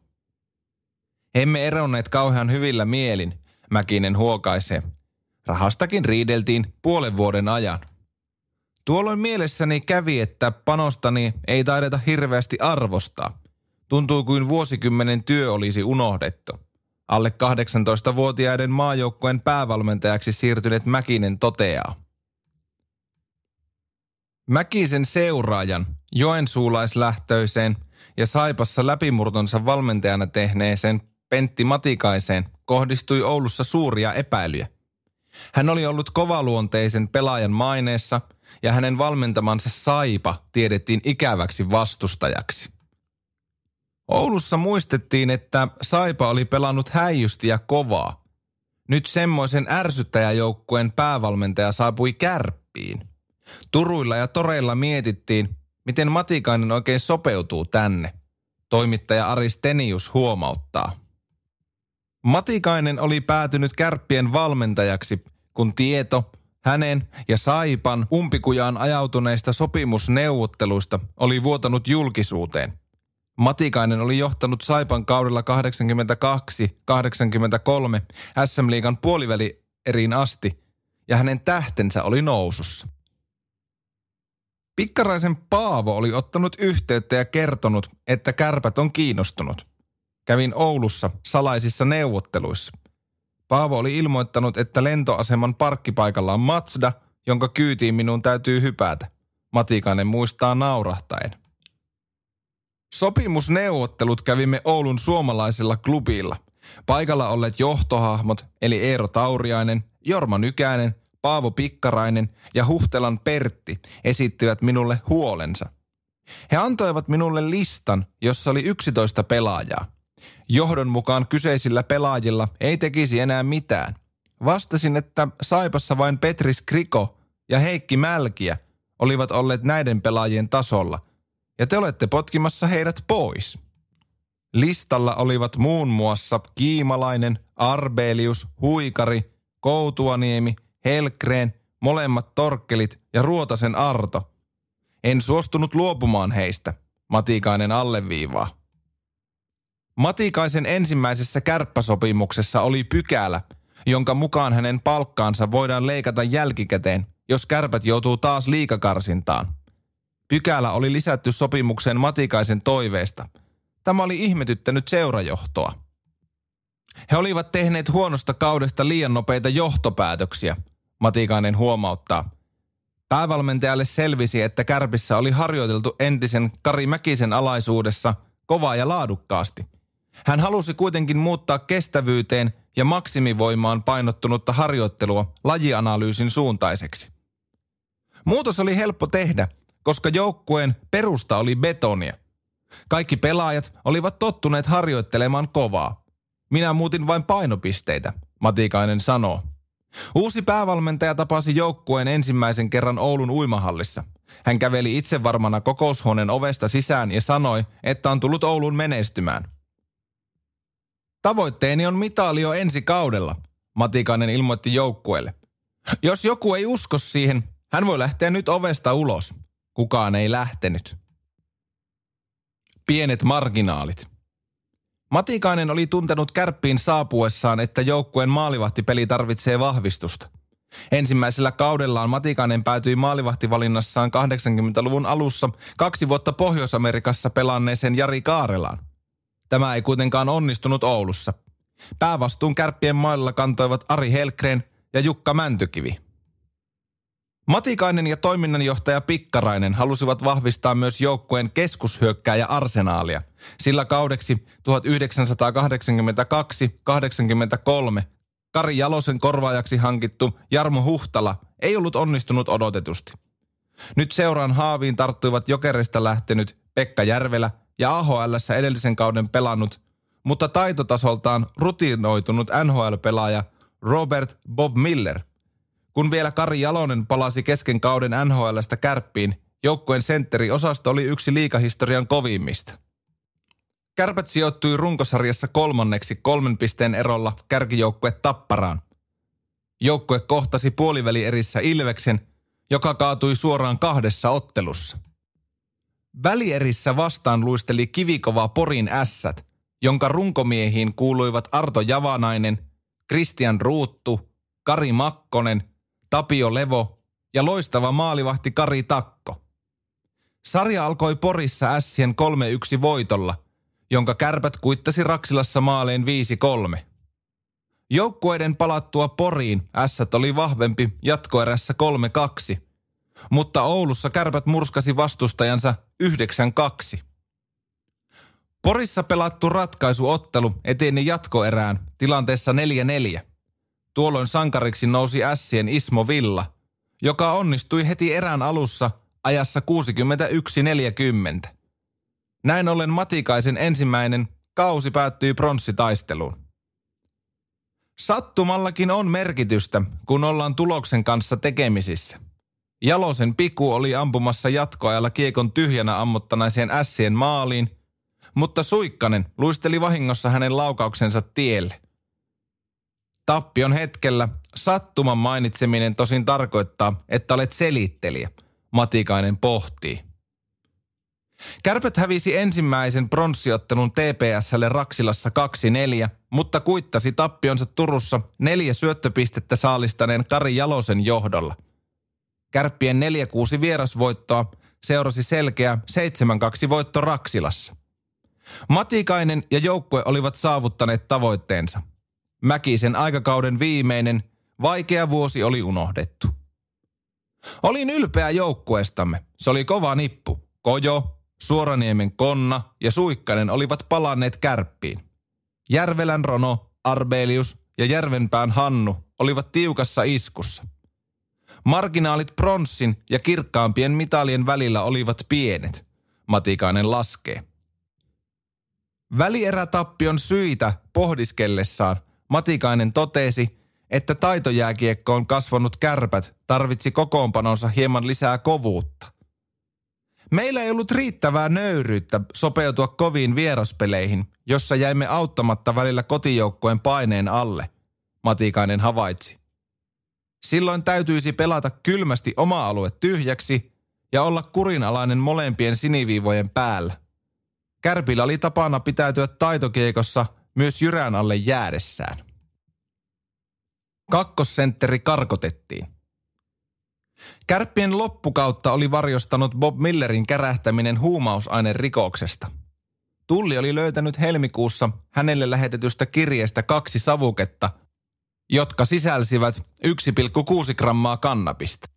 Emme eronneet kauhean hyvillä mielin, Mäkinen huokaisee – Rahastakin riideltiin puolen vuoden ajan. Tuolloin mielessäni kävi, että panostani ei taideta hirveästi arvostaa. Tuntuu kuin vuosikymmenen työ olisi unohdettu. Alle 18-vuotiaiden maajoukkueen päävalmentajaksi siirtyneet Mäkinen toteaa. Mäkisen seuraajan, joensuulaislähtöiseen ja Saipassa läpimurtonsa valmentajana tehneeseen Pentti Matikaiseen kohdistui Oulussa suuria epäilyjä. Hän oli ollut kovaluonteisen pelaajan maineessa ja hänen valmentamansa Saipa tiedettiin ikäväksi vastustajaksi. Oulussa muistettiin, että Saipa oli pelannut häijysti ja kovaa. Nyt semmoisen ärsyttäjäjoukkueen päävalmentaja saapui kärppiin. Turuilla ja toreilla mietittiin, miten Matikainen oikein sopeutuu tänne. Toimittaja Aristenius huomauttaa. Matikainen oli päätynyt kärppien valmentajaksi, kun tieto hänen ja Saipan umpikujaan ajautuneista sopimusneuvotteluista oli vuotanut julkisuuteen. Matikainen oli johtanut Saipan kaudella 82-83 SM-liigan puoliväli eriin asti ja hänen tähtensä oli nousussa. Pikkaraisen Paavo oli ottanut yhteyttä ja kertonut, että kärpät on kiinnostunut. Kävin Oulussa salaisissa neuvotteluissa. Paavo oli ilmoittanut, että lentoaseman parkkipaikalla on Matsda, jonka kyytiin minun täytyy hypätä. Matikainen muistaa naurahtaen. Sopimusneuvottelut kävimme Oulun suomalaisella klubilla. Paikalla olleet johtohahmot, eli Eero Tauriainen, Jorma Nykänen, Paavo Pikkarainen ja Huhtelan Pertti esittivät minulle huolensa. He antoivat minulle listan, jossa oli 11 pelaajaa. Johdon mukaan kyseisillä pelaajilla ei tekisi enää mitään. Vastasin, että Saipassa vain Petris Kriko ja Heikki Mälkiä olivat olleet näiden pelaajien tasolla, ja te olette potkimassa heidät pois. Listalla olivat muun muassa Kiimalainen, Arbelius, Huikari, Koutuaniemi, Helkreen, molemmat Torkkelit ja Ruotasen Arto. En suostunut luopumaan heistä, Matikainen alleviivaa. Matikaisen ensimmäisessä kärppäsopimuksessa oli pykälä, jonka mukaan hänen palkkaansa voidaan leikata jälkikäteen, jos kärpät joutuu taas liikakarsintaan. Pykälä oli lisätty sopimukseen Matikaisen toiveesta. Tämä oli ihmetyttänyt seurajohtoa. He olivat tehneet huonosta kaudesta liian nopeita johtopäätöksiä, Matikainen huomauttaa. Päävalmentajalle selvisi, että Kärpissä oli harjoiteltu entisen Kari Mäkisen alaisuudessa kovaa ja laadukkaasti. Hän halusi kuitenkin muuttaa kestävyyteen ja maksimivoimaan painottunutta harjoittelua lajianalyysin suuntaiseksi. Muutos oli helppo tehdä, koska joukkueen perusta oli betonia. Kaikki pelaajat olivat tottuneet harjoittelemaan kovaa. Minä muutin vain painopisteitä, Matikainen sanoo. Uusi päävalmentaja tapasi joukkueen ensimmäisen kerran Oulun uimahallissa. Hän käveli itse varmana kokoushuoneen ovesta sisään ja sanoi, että on tullut Oulun menestymään. Tavoitteeni on mitali jo ensi kaudella, Matikainen ilmoitti joukkueelle. Jos joku ei usko siihen, hän voi lähteä nyt ovesta ulos. Kukaan ei lähtenyt. Pienet marginaalit. Matikainen oli tuntenut kärppiin saapuessaan, että joukkueen maalivahtipeli tarvitsee vahvistusta. Ensimmäisellä kaudellaan Matikainen päätyi maalivahtivalinnassaan 80-luvun alussa kaksi vuotta Pohjois-Amerikassa pelanneeseen Jari Kaarelaan. Tämä ei kuitenkaan onnistunut Oulussa. Päävastuun kärppien mailla kantoivat Ari Helkreen ja Jukka Mäntykivi. Matikainen ja toiminnanjohtaja Pikkarainen halusivat vahvistaa myös joukkueen keskushyökkääjä arsenaalia, sillä kaudeksi 1982-83 Kari Jalosen korvaajaksi hankittu Jarmo Huhtala ei ollut onnistunut odotetusti. Nyt seuraan haaviin tarttuivat jokerista lähtenyt Pekka Järvelä ja AHL edellisen kauden pelannut, mutta taitotasoltaan rutinoitunut NHL-pelaaja Robert Bob Miller – kun vielä Kari Jalonen palasi kesken kauden NHLstä kärppiin, joukkueen sentteriosasto oli yksi liikahistorian kovimmista. Kärpät sijoittui runkosarjassa kolmanneksi kolmen pisteen erolla kärkijoukkue Tapparaan. Joukkue kohtasi puolivälierissä Ilveksen, joka kaatui suoraan kahdessa ottelussa. Välierissä vastaan luisteli kivikova Porin ässät, jonka runkomiehiin kuuluivat Arto Javanainen, Christian Ruuttu, Kari Makkonen – Tapio Levo ja loistava maalivahti Kari Takko. Sarja alkoi Porissa Ässien 3-1 voitolla, jonka kärpät kuittasi Raksilassa maaleen 5-3. Joukkueiden palattua Poriin Ässät oli vahvempi jatkoerässä 3-2, mutta Oulussa kärpät murskasi vastustajansa 9-2. Porissa pelattu ratkaisuottelu eteni jatkoerään tilanteessa 4-4. Tuolloin sankariksi nousi Ässien Ismo Villa, joka onnistui heti erään alussa ajassa 61-40. Näin ollen Matikaisen ensimmäinen kausi päättyi pronssitaisteluun. Sattumallakin on merkitystä, kun ollaan tuloksen kanssa tekemisissä. Jalosen piku oli ampumassa jatkoajalla kiekon tyhjänä ammottanaiseen ässien maaliin, mutta Suikkanen luisteli vahingossa hänen laukauksensa tielle. Tappion hetkellä sattuman mainitseminen tosin tarkoittaa, että olet selittelijä, Matikainen pohtii. Kärpät hävisi ensimmäisen pronssiottelun TPSlle Raksilassa 2-4, mutta kuittasi tappionsa Turussa neljä syöttöpistettä saalistaneen Kari Jalosen johdolla. Kärppien 4-6 vierasvoittoa seurasi selkeä 7-2 voitto Raksilassa. Matikainen ja joukkue olivat saavuttaneet tavoitteensa – Mäkisen aikakauden viimeinen, vaikea vuosi oli unohdettu. Olin ylpeä joukkueestamme. Se oli kova nippu. Kojo, Suoraniemen Konna ja Suikkanen olivat palanneet kärppiin. Järvelän Rono, Arbelius ja Järvenpään Hannu olivat tiukassa iskussa. Marginaalit pronssin ja kirkkaampien mitalien välillä olivat pienet. Matikainen laskee. Välierätappion syitä pohdiskellessaan Matikainen totesi, että taitojääkiekko on kasvanut kärpät tarvitsi kokoonpanonsa hieman lisää kovuutta. Meillä ei ollut riittävää nöyryyttä sopeutua koviin vieraspeleihin, jossa jäimme auttamatta välillä kotijoukkueen paineen alle, Matikainen havaitsi. Silloin täytyisi pelata kylmästi oma alue tyhjäksi ja olla kurinalainen molempien siniviivojen päällä. Kärpillä oli tapana pitäytyä taitokiekossa myös jyrän alle jäädessään. Kakkosentteri karkotettiin. Kärppien loppukautta oli varjostanut Bob Millerin kärähtäminen huumausaineen rikoksesta. Tulli oli löytänyt helmikuussa hänelle lähetetystä kirjeestä kaksi savuketta, jotka sisälsivät 1,6 grammaa kannabista.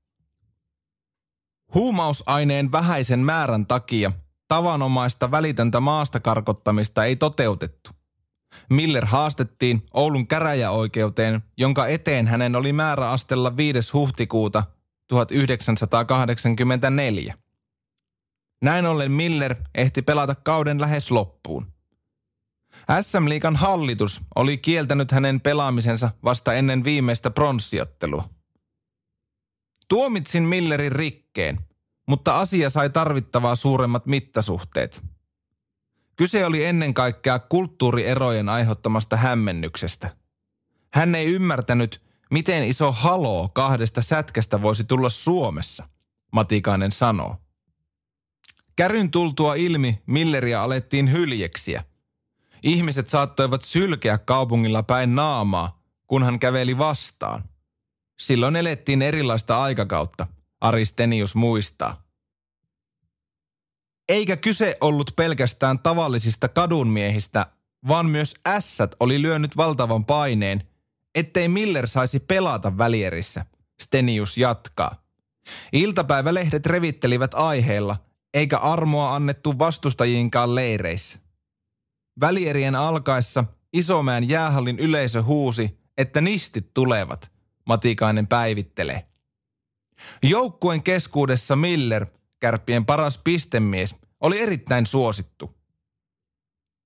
Huumausaineen vähäisen määrän takia tavanomaista välitöntä maasta karkottamista ei toteutettu. Miller haastettiin Oulun käräjäoikeuteen, jonka eteen hänen oli määrä astella 5. huhtikuuta 1984. Näin ollen Miller ehti pelata kauden lähes loppuun. SM Liikan hallitus oli kieltänyt hänen pelaamisensa vasta ennen viimeistä pronssiottelua. Tuomitsin Millerin rikkeen, mutta asia sai tarvittavaa suuremmat mittasuhteet. Kyse oli ennen kaikkea kulttuurierojen aiheuttamasta hämmennyksestä. Hän ei ymmärtänyt, miten iso haloo kahdesta sätkästä voisi tulla Suomessa, Matikainen sanoo. Käryn tultua ilmi Milleria alettiin hyljeksiä. Ihmiset saattoivat sylkeä kaupungilla päin naamaa, kun hän käveli vastaan. Silloin elettiin erilaista aikakautta, Aristenius muistaa. Eikä kyse ollut pelkästään tavallisista kadunmiehistä, vaan myös ässät oli lyönyt valtavan paineen, ettei Miller saisi pelata välierissä, Stenius jatkaa. Iltapäivälehdet revittelivät aiheella, eikä armoa annettu vastustajiinkaan leireissä. Välierien alkaessa Isomäen jäähallin yleisö huusi, että nistit tulevat, Matikainen päivittelee. Joukkueen keskuudessa Miller, kärppien paras pistemies, oli erittäin suosittu.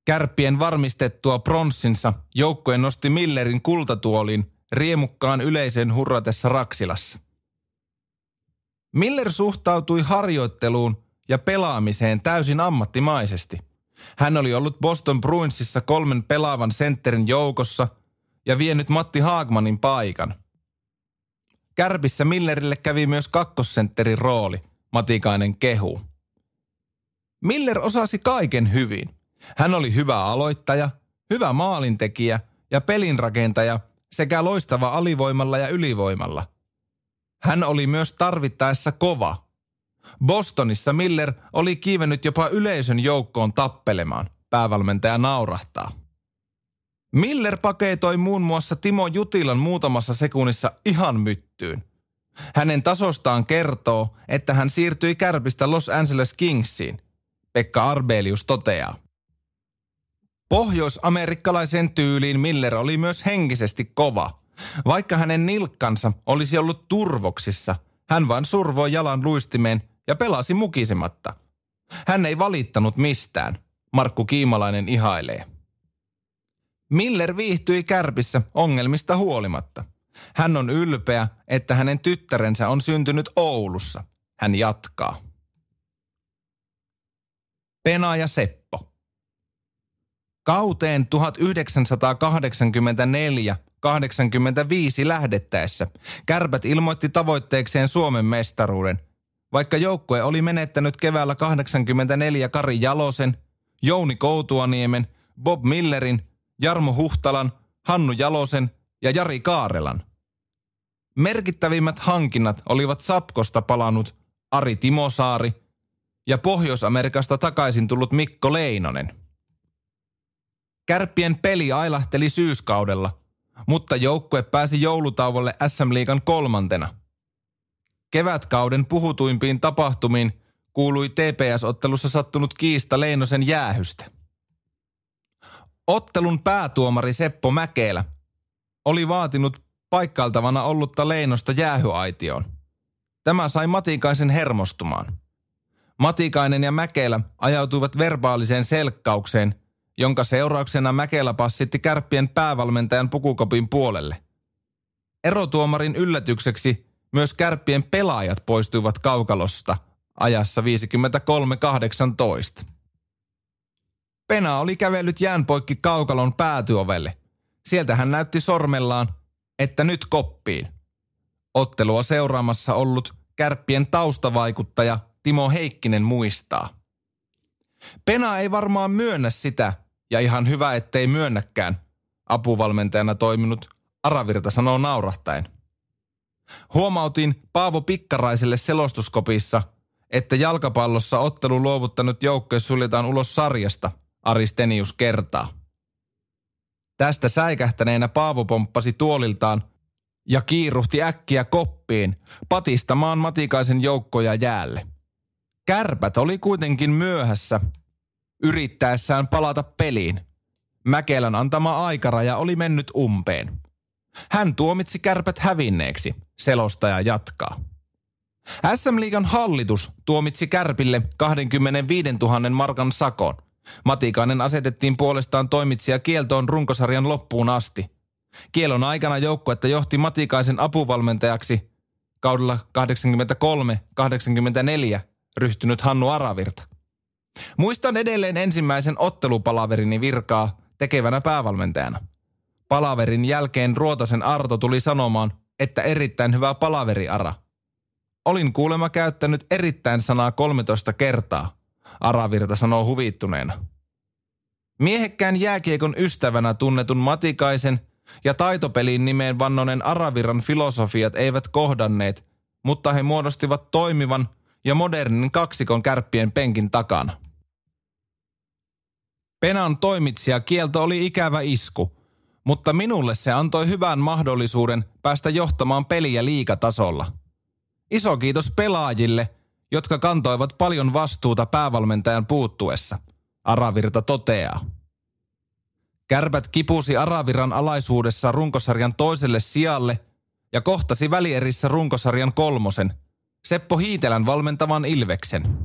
Kärppien varmistettua pronssinsa joukkue nosti Millerin kultatuoliin riemukkaan yleisön hurratessa Raksilassa. Miller suhtautui harjoitteluun ja pelaamiseen täysin ammattimaisesti. Hän oli ollut Boston Bruinsissa kolmen pelaavan sentterin joukossa ja vienyt Matti Haagmanin paikan. Kärpissä Millerille kävi myös kakkosentterin rooli, Matikainen kehu. Miller osasi kaiken hyvin. Hän oli hyvä aloittaja, hyvä maalintekijä ja pelinrakentaja sekä loistava alivoimalla ja ylivoimalla. Hän oli myös tarvittaessa kova. Bostonissa Miller oli kiivennyt jopa yleisön joukkoon tappelemaan, päävalmentaja naurahtaa. Miller paketoi muun muassa Timo Jutilan muutamassa sekunnissa ihan myttyyn. Hänen tasostaan kertoo, että hän siirtyi kärpistä Los Angeles Kingsiin. Pekka Arbelius toteaa. Pohjois-amerikkalaisen tyyliin Miller oli myös henkisesti kova. Vaikka hänen nilkkansa olisi ollut turvoksissa, hän vain survoi jalan luistimeen ja pelasi mukisematta. Hän ei valittanut mistään, Markku Kiimalainen ihailee. Miller viihtyi kärpissä ongelmista huolimatta. Hän on ylpeä, että hänen tyttärensä on syntynyt Oulussa. Hän jatkaa. Pena ja Seppo. Kauteen 1984-85 lähdettäessä kärpät ilmoitti tavoitteekseen Suomen mestaruuden, vaikka joukkue oli menettänyt keväällä 84 Kari Jalosen, Jouni Koutuaniemen, Bob Millerin, Jarmo Huhtalan, Hannu Jalosen ja Jari Kaarelan. Merkittävimmät hankinnat olivat Sapkosta palannut Ari Timosaari ja Pohjois-Amerikasta takaisin tullut Mikko Leinonen – Kärppien peli ailahteli syyskaudella, mutta joukkue pääsi joulutauolle SM-liigan kolmantena. Kevätkauden puhutuimpiin tapahtumiin kuului TPS-ottelussa sattunut kiista Leinosen jäähystä. Ottelun päätuomari Seppo Mäkelä oli vaatinut paikkailtavana ollutta Leinosta jäähyaitioon. Tämä sai Matikaisen hermostumaan. Matikainen ja Mäkelä ajautuivat verbaaliseen selkkaukseen – jonka seurauksena Mäkelä passitti kärppien päävalmentajan pukukopin puolelle. Erotuomarin yllätykseksi myös kärppien pelaajat poistuivat kaukalosta, ajassa 53.18. Pena oli kävellyt jäänpoikki kaukalon päätyovelle. Sieltä hän näytti sormellaan, että nyt koppiin. Ottelua seuraamassa ollut kärppien taustavaikuttaja Timo Heikkinen muistaa. Pena ei varmaan myönnä sitä, ja ihan hyvä ettei myönnäkään, apuvalmentajana toiminut Aravirta sanoo naurahtaen. Huomautin Paavo Pikkaraiselle selostuskopissa, että jalkapallossa ottelu luovuttanut joukkue suljetaan ulos sarjasta, Aristenius kertaa. Tästä säikähtäneenä Paavo pomppasi tuoliltaan ja kiiruhti äkkiä koppiin patistamaan Matikaisen joukkoja jäälle. Kärpät oli kuitenkin myöhässä yrittäessään palata peliin. Mäkelän antama aikaraja oli mennyt umpeen. Hän tuomitsi kärpät hävinneeksi, selostaja jatkaa. SM-liigan hallitus tuomitsi Kärpille 25 000 markan sakon. Matikainen asetettiin puolestaan toimitsija kieltoon runkosarjan loppuun asti. Kielon aikana joukkuetta johti Matikaisen apuvalmentajaksi kaudella 83-84 ryhtynyt Hannu Aravirta. Muistan edelleen ensimmäisen ottelupalaverini virkaa tekevänä päävalmentajana. Palaverin jälkeen Ruotasen Arto tuli sanomaan, että erittäin hyvä palaveri Ara. Olin kuulemma käyttänyt erittäin sanaa 13 kertaa, Aravirta sanoo huvittuneena. Miehekkään jääkiekon ystävänä tunnetun Matikaisen ja taitopeliin nimeen vannonen Araviran filosofiat eivät kohdanneet, mutta he muodostivat toimivan ja modernin kaksikon kärppien penkin takana. Penan toimitsija kielto oli ikävä isku, mutta minulle se antoi hyvän mahdollisuuden päästä johtamaan peliä liikatasolla. Iso kiitos pelaajille, jotka kantoivat paljon vastuuta päävalmentajan puuttuessa, Aravirta toteaa. Kärpät kipusi Araviran alaisuudessa runkosarjan toiselle sijalle ja kohtasi välierissä runkosarjan kolmosen, Seppo Hiitelän valmentavan Ilveksen.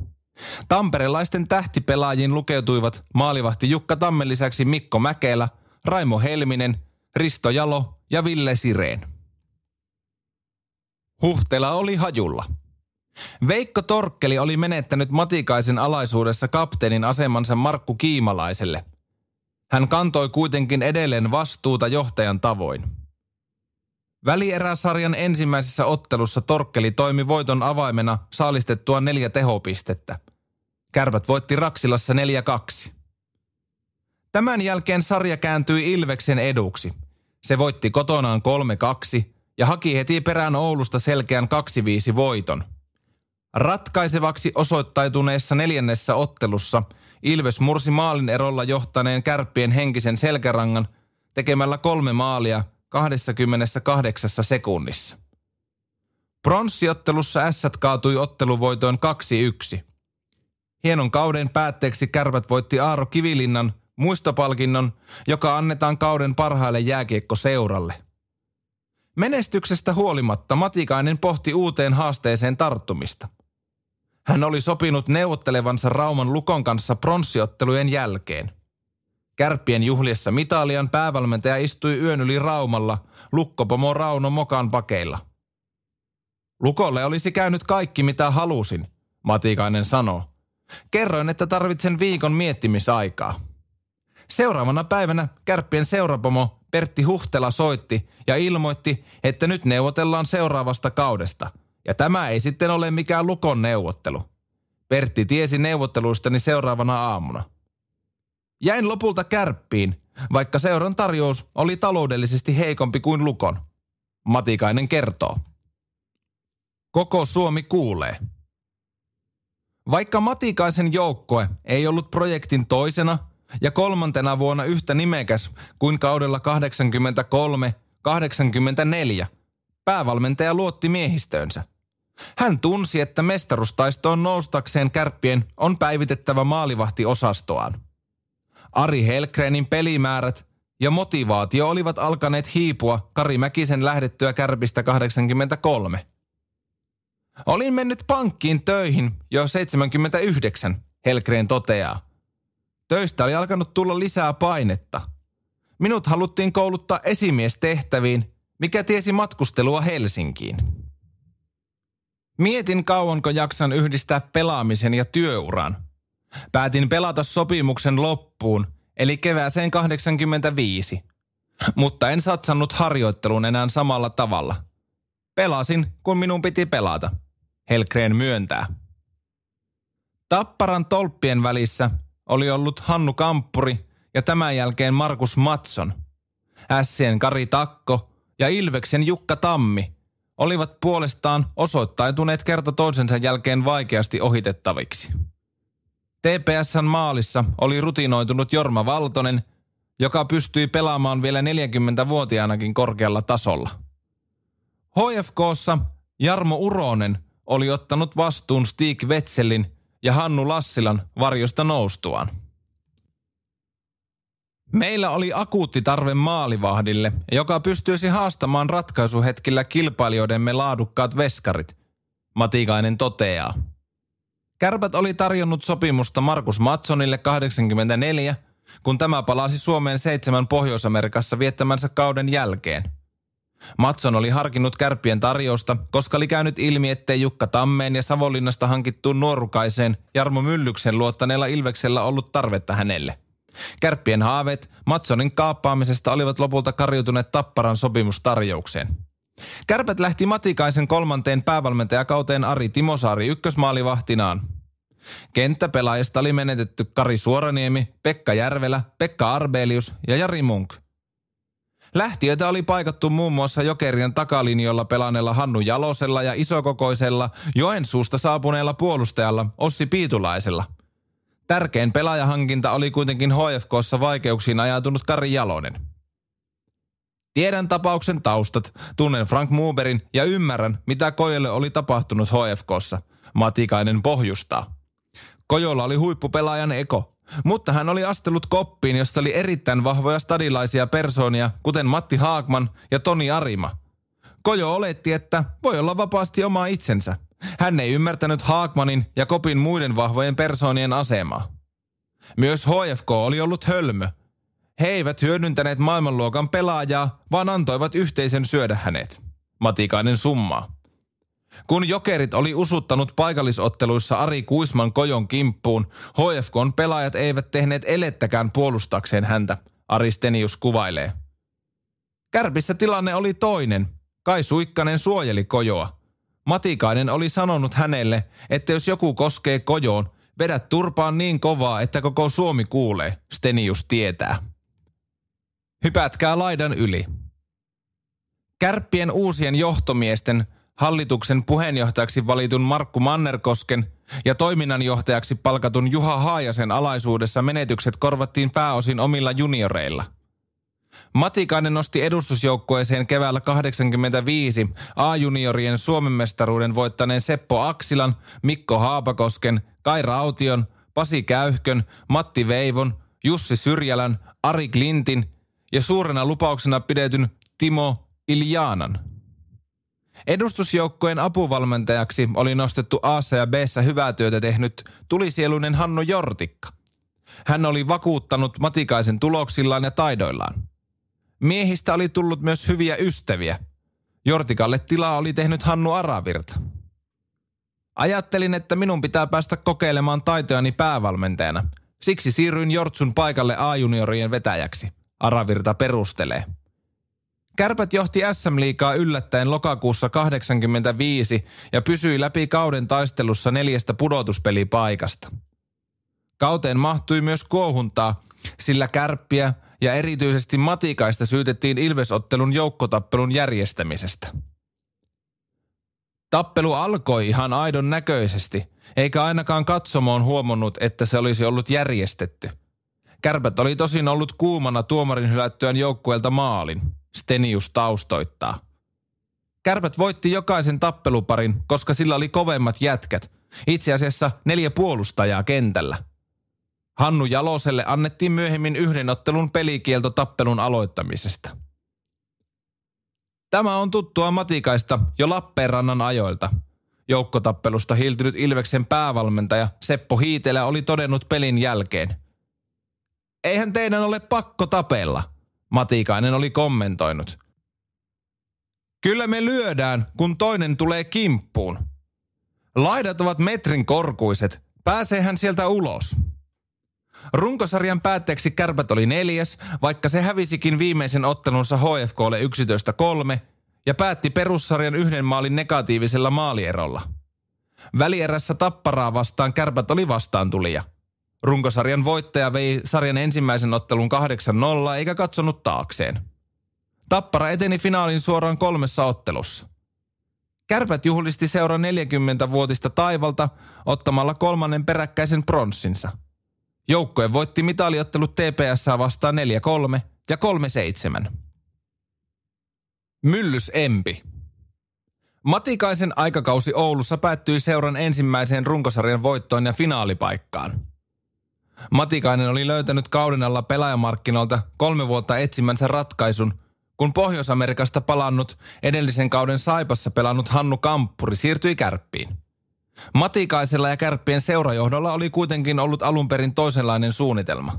Tamperelaisten tähtipelaajiin lukeutuivat maalivahti Jukka Tammen lisäksi Mikko Mäkelä, Raimo Helminen, Risto Jalo ja Ville Sireen. Huhtela oli hajulla. Veikko Torkkeli oli menettänyt Matikaisen alaisuudessa kapteenin asemansa Markku Kiimalaiselle. Hän kantoi kuitenkin edelleen vastuuta johtajan tavoin. Välieräsarjan ensimmäisessä ottelussa Torkkeli toimi voiton avaimena saalistettua neljä tehopistettä. Kärpät voitti Raksilassa 4-2. Tämän jälkeen sarja kääntyi Ilveksen eduksi. Se voitti kotonaan 3-2 ja haki heti perään Oulusta selkeän 2-5 voiton. Ratkaisevaksi osoittautuneessa neljännessä ottelussa Ilves mursi maalin erolla johtaneen kärppien henkisen selkärangan tekemällä kolme maalia 28 sekunnissa. Pronssiottelussa S kaatui otteluvoitoon 2-1. Hienon kauden päätteeksi kärpät voitti Aaro Kivilinnan muistopalkinnon, joka annetaan kauden parhaille jääkiekkoseuralle. Menestyksestä huolimatta Matikainen pohti uuteen haasteeseen tarttumista. Hän oli sopinut neuvottelevansa Rauman Lukon kanssa pronssiottelujen jälkeen. Kärppien juhliessa Mitalian päävalmentaja istui yön yli Raumalla lukkopomo Rauno Mokan pakeilla. Lukolle olisi käynyt kaikki mitä halusin, Matikainen sanoo. Kerroin, että tarvitsen viikon miettimisaikaa. Seuraavana päivänä kärppien seurapomo Pertti Huhtela soitti ja ilmoitti, että nyt neuvotellaan seuraavasta kaudesta. Ja tämä ei sitten ole mikään lukon neuvottelu. Pertti tiesi neuvotteluistani seuraavana aamuna. Jäin lopulta kärppiin, vaikka seuran tarjous oli taloudellisesti heikompi kuin lukon. Matikainen kertoo. Koko Suomi kuulee. Vaikka Matikaisen joukkue ei ollut projektin toisena ja kolmantena vuonna yhtä nimekäs kuin kaudella 83-84, päävalmentaja luotti miehistöönsä. Hän tunsi, että mestarustaistoon noustakseen kärppien on päivitettävä maalivahtiosastoaan. Ari Helkrenin pelimäärät ja motivaatio olivat alkaneet hiipua Kari Mäkisen lähdettyä kärpistä 83. Olin mennyt pankkiin töihin jo 79, Helkreen toteaa. Töistä oli alkanut tulla lisää painetta. Minut haluttiin kouluttaa esimiestehtäviin, mikä tiesi matkustelua Helsinkiin. Mietin kauanko jaksan yhdistää pelaamisen ja työuran. Päätin pelata sopimuksen loppuun, eli kevääseen 85. Mutta en satsannut harjoitteluun enää samalla tavalla. Pelasin, kun minun piti pelata. Helkreen myöntää. Tapparan tolppien välissä oli ollut Hannu Kamppuri ja tämän jälkeen Markus Matson. Ässien Kari Takko ja Ilveksen Jukka Tammi olivat puolestaan osoittautuneet kerta toisensa jälkeen vaikeasti ohitettaviksi. TPSn maalissa oli rutinoitunut Jorma Valtonen, joka pystyi pelaamaan vielä 40-vuotiaanakin korkealla tasolla. HFKssa Jarmo Uronen oli ottanut vastuun Stig Wetzelin ja Hannu Lassilan varjosta noustuaan. Meillä oli akuutti tarve maalivahdille, joka pystyisi haastamaan ratkaisuhetkillä kilpailijoidemme laadukkaat veskarit, Matikainen toteaa. Kärpät oli tarjonnut sopimusta Markus Matsonille 84, kun tämä palasi Suomeen seitsemän Pohjois-Amerikassa viettämänsä kauden jälkeen. Matson oli harkinnut kärppien tarjousta, koska oli käynyt ilmi, ettei Jukka Tammeen ja Savonlinnasta hankittuun nuorukaiseen Jarmo Myllyksen luottaneella Ilveksellä ollut tarvetta hänelle – Kärppien haaveet Matsonin kaappaamisesta olivat lopulta karjutuneet Tapparan sopimustarjoukseen. Kärpät lähti Matikaisen kolmanteen päävalmentajakauteen Ari Timosaari ykkösmaalivahtinaan. Kenttäpelaajista oli menetetty Kari Suoraniemi, Pekka Järvelä, Pekka Arbelius ja Jari Munk. Lähtiöitä oli paikattu muun muassa Jokerien takalinjoilla pelanneella Hannu Jalosella ja isokokoisella Joensuusta saapuneella puolustajalla Ossi Piitulaisella – Tärkein pelaajahankinta oli kuitenkin HFKssa vaikeuksiin ajatunut Kari Jalonen. Tiedän tapauksen taustat, tunnen Frank Muuberin ja ymmärrän, mitä Kojolle oli tapahtunut HFKssa. Matikainen pohjustaa. Kojolla oli huippupelaajan eko, mutta hän oli astellut koppiin, josta oli erittäin vahvoja stadilaisia persoonia, kuten Matti Haakman ja Toni Arima. Kojo oletti, että voi olla vapaasti oma itsensä – hän ei ymmärtänyt Haakmanin ja Kopin muiden vahvojen persoonien asemaa. Myös HFK oli ollut hölmö. He eivät hyödyntäneet maailmanluokan pelaajaa, vaan antoivat yhteisen syödä hänet. Matikainen summaa. Kun jokerit oli usuttanut paikallisotteluissa Ari Kuisman kojon kimppuun, HFKn pelaajat eivät tehneet elettäkään puolustakseen häntä, Aristenius kuvailee. Kärpissä tilanne oli toinen. Kai Suikkanen suojeli kojoa. Matikainen oli sanonut hänelle, että jos joku koskee kojoon, vedä turpaan niin kovaa, että koko Suomi kuulee, Stenius tietää. Hypätkää laidan yli. Kärppien uusien johtomiesten, hallituksen puheenjohtajaksi valitun Markku Mannerkosken ja toiminnanjohtajaksi palkatun Juha Haajasen alaisuudessa menetykset korvattiin pääosin omilla junioreilla – Matikainen nosti edustusjoukkueeseen keväällä 85 A-juniorien Suomen mestaruuden voittaneen Seppo Aksilan, Mikko Haapakosken, Kai Raution, Pasi Käyhkön, Matti Veivon, Jussi Syrjälän, Ari Klintin ja suurena lupauksena pidetyn Timo Iljaanan. Edustusjoukkojen apuvalmentajaksi oli nostettu A ja B hyvää työtä tehnyt tulisieluinen Hanno Jortikka. Hän oli vakuuttanut Matikaisen tuloksillaan ja taidoillaan. Miehistä oli tullut myös hyviä ystäviä. Jortikalle tilaa oli tehnyt Hannu Aravirta. Ajattelin, että minun pitää päästä kokeilemaan taitojani päävalmentajana. Siksi siirryin Jortsun paikalle A-juniorien vetäjäksi. Aravirta perustelee. Kärpät johti SM-liikaa yllättäen lokakuussa 85 ja pysyi läpi kauden taistelussa neljästä pudotuspelipaikasta. Kauteen mahtui myös kuohuntaa, sillä kärppiä ja erityisesti Matikaista syytettiin Ilvesottelun joukkotappelun järjestämisestä. Tappelu alkoi ihan aidon näköisesti, eikä ainakaan katsomoon huomannut, että se olisi ollut järjestetty. Kärpät oli tosin ollut kuumana tuomarin hylättyään joukkueelta maalin. Stenius taustoittaa. Kärpät voitti jokaisen tappeluparin, koska sillä oli kovemmat jätkät. Itse asiassa neljä puolustajaa kentällä – Hannu Jaloselle annettiin myöhemmin yhden ottelun pelikielto tappelun aloittamisesta. Tämä on tuttua Matikaista jo Lappeenrannan ajoilta. Joukkotappelusta hiiltynyt Ilveksen päävalmentaja Seppo Hiitelä oli todennut pelin jälkeen. Eihän teidän ole pakko tapella, Matikainen oli kommentoinut. Kyllä me lyödään, kun toinen tulee kimppuun. Laidat ovat metrin korkuiset. Pääsee hän sieltä ulos. Runkosarjan päätteeksi kärpät oli neljäs, vaikka se hävisikin viimeisen ottelunsa HFKlle 11-3 ja päätti perussarjan yhden maalin negatiivisella maalierolla. Välierässä tapparaa vastaan kärpät oli vastaantulija. Runkosarjan voittaja vei sarjan ensimmäisen ottelun 8-0 eikä katsonut taakseen. Tappara eteni finaalin suoraan kolmessa ottelussa. Kärpät juhlisti seura 40-vuotista taivalta ottamalla kolmannen peräkkäisen pronssinsa. Joukkue voitti mitaliottelut TPS vastaan 4-3 ja 3-7. Myllys Empi. Matikaisen aikakausi Oulussa päättyi seuran ensimmäiseen runkosarjan voittoon ja finaalipaikkaan. Matikainen oli löytänyt kauden alla pelaajamarkkinoilta kolme vuotta etsimänsä ratkaisun, kun Pohjois-Amerikasta palannut edellisen kauden Saipassa pelannut Hannu Kamppuri siirtyi kärppiin. Matikaisella ja kärppien seurajohdolla oli kuitenkin ollut alun perin toisenlainen suunnitelma.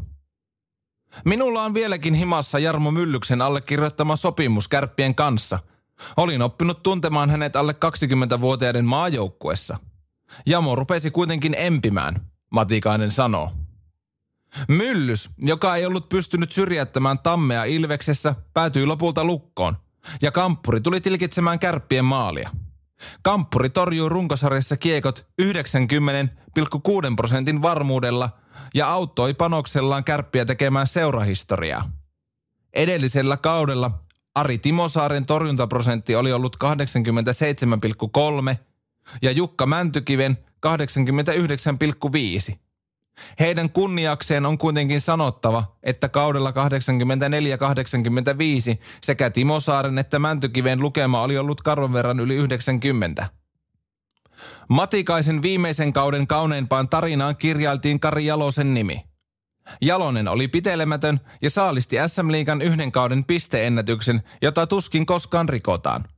Minulla on vieläkin himassa Jarmo Myllyksen allekirjoittama sopimus kärppien kanssa. Olin oppinut tuntemaan hänet alle 20-vuotiaiden maajoukkuessa. Jamo rupesi kuitenkin empimään, Matikainen sanoo. Myllys, joka ei ollut pystynyt syrjättämään tammea Ilveksessä, päätyi lopulta lukkoon. Ja Kamppuri tuli tilkitsemään kärppien maalia. Kamppuri torjui runkosarjassa kiekot 90,6 prosentin varmuudella ja auttoi panoksellaan kärppiä tekemään seurahistoriaa. Edellisellä kaudella Ari Timosaaren torjuntaprosentti oli ollut 87,3 ja Jukka Mäntykiven 89,5. Heidän kunniakseen on kuitenkin sanottava, että kaudella 84-85 sekä Timo Saaren että Mäntykiven lukema oli ollut karvan verran yli 90. Matikaisen viimeisen kauden kauneimpaan tarinaan kirjailtiin Kari Jalosen nimi. Jalonen oli pitelemätön ja saalisti SM-liigan yhden kauden pisteennätyksen, jota tuskin koskaan rikotaan –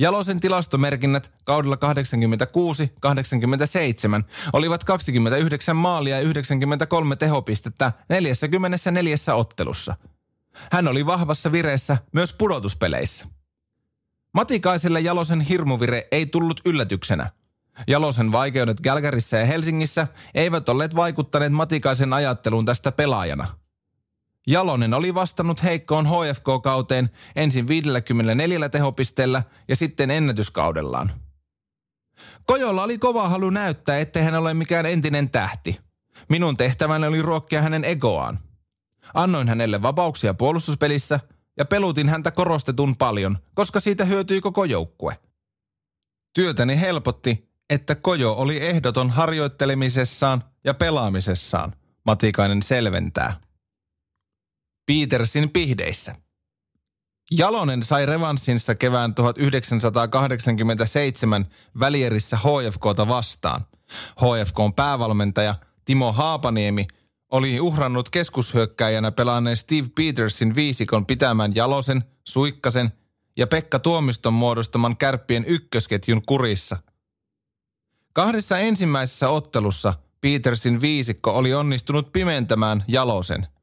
Jalosen tilastomerkinnät kaudella 86-87 olivat 29 maalia ja 93 tehopistettä 44 ottelussa. Hän oli vahvassa vireessä myös pudotuspeleissä. Matikaiselle Jalosen hirmuvire ei tullut yllätyksenä. Jalosen vaikeudet Gälkärissä ja Helsingissä eivät olleet vaikuttaneet Matikaisen ajatteluun tästä pelaajana – Jalonen oli vastannut heikkoon HFK-kauteen ensin 54 tehopisteellä ja sitten ennätyskaudellaan. Kojolla oli kova halu näyttää, ettei hän ole mikään entinen tähti. Minun tehtäväni oli ruokkia hänen egoaan. Annoin hänelle vapauksia puolustuspelissä ja pelutin häntä korostetun paljon, koska siitä hyötyi koko joukkue. Työtäni helpotti, että Kojo oli ehdoton harjoittelemisessaan ja pelaamisessaan, Matikainen selventää. Petersin pihdeissä. Jalonen sai revanssinsa kevään 1987 välierissä HFKta vastaan. HFKn päävalmentaja Timo Haapaniemi oli uhrannut keskushyökkäjänä pelanneen Steve Petersin viisikon pitämään Jalosen, Suikkasen ja Pekka Tuomiston muodostaman kärppien ykkösketjun kurissa. Kahdessa ensimmäisessä ottelussa Petersin viisikko oli onnistunut pimentämään Jalosen –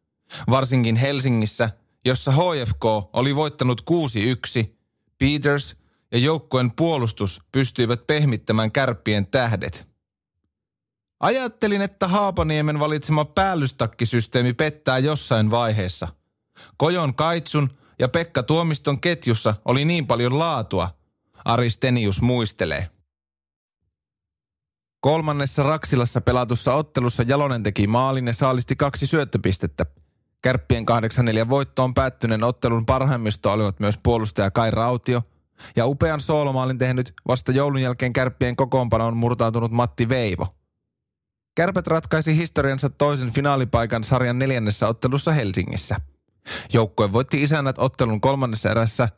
Varsinkin Helsingissä, jossa HFK oli voittanut 6-1, Peters ja joukkojen puolustus pystyivät pehmittämään kärppien tähdet. Ajattelin, että Haapaniemen valitsema päällystakkisysteemi pettää jossain vaiheessa. Kojon Kaitsun ja Pekka Tuomiston ketjussa oli niin paljon laatua, Aristenius muistelee. Kolmannessa Raksilassa pelatussa ottelussa Jalonen teki maalin ja saalisti kaksi syöttöpistettä – Kärppien 8-4 voittoon päättyneen ottelun parhaimmisto olivat myös puolustaja Kai Rautio ja upean soolomaalin tehnyt vasta joulun jälkeen kärppien kokoonpanoon murtautunut Matti Veivo. Kärpät ratkaisi historiansa toisen finaalipaikan sarjan neljännessä ottelussa Helsingissä. Joukkue voitti isännät ottelun kolmannessa erässä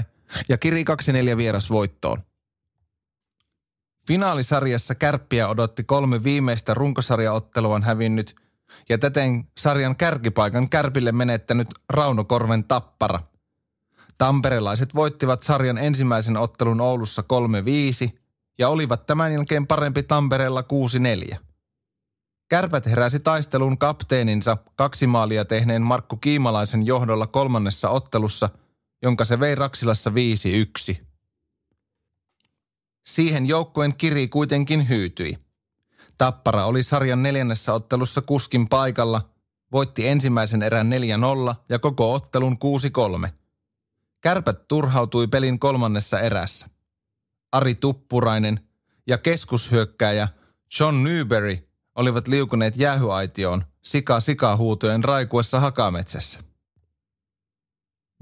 0-3 ja kiri 2-4 vieras voittoon. Finaalisarjassa kärppiä odotti kolme viimeistä runkosarjaotteluaan hävinnyt ja täten sarjan kärkipaikan kärpille menettänyt Rauno Korven tappara. Tamperelaiset voittivat sarjan ensimmäisen ottelun Oulussa 3-5 ja olivat tämän jälkeen parempi Tampereella 6-4. Kärpät heräsi taistelun kapteeninsa kaksi maalia tehneen Markku Kiimalaisen johdolla kolmannessa ottelussa, jonka se vei Raksilassa 5-1. Siihen joukkueen kiri kuitenkin hyytyi. Tappara oli sarjan neljännessä ottelussa kuskin paikalla, voitti ensimmäisen erän 4-0 ja koko ottelun 6-3. Kärpät turhautui pelin kolmannessa erässä. Ari Tuppurainen ja keskushyökkääjä John Newberry olivat liukuneet jäähyaitioon sika sika huutojen raikuessa hakametsässä.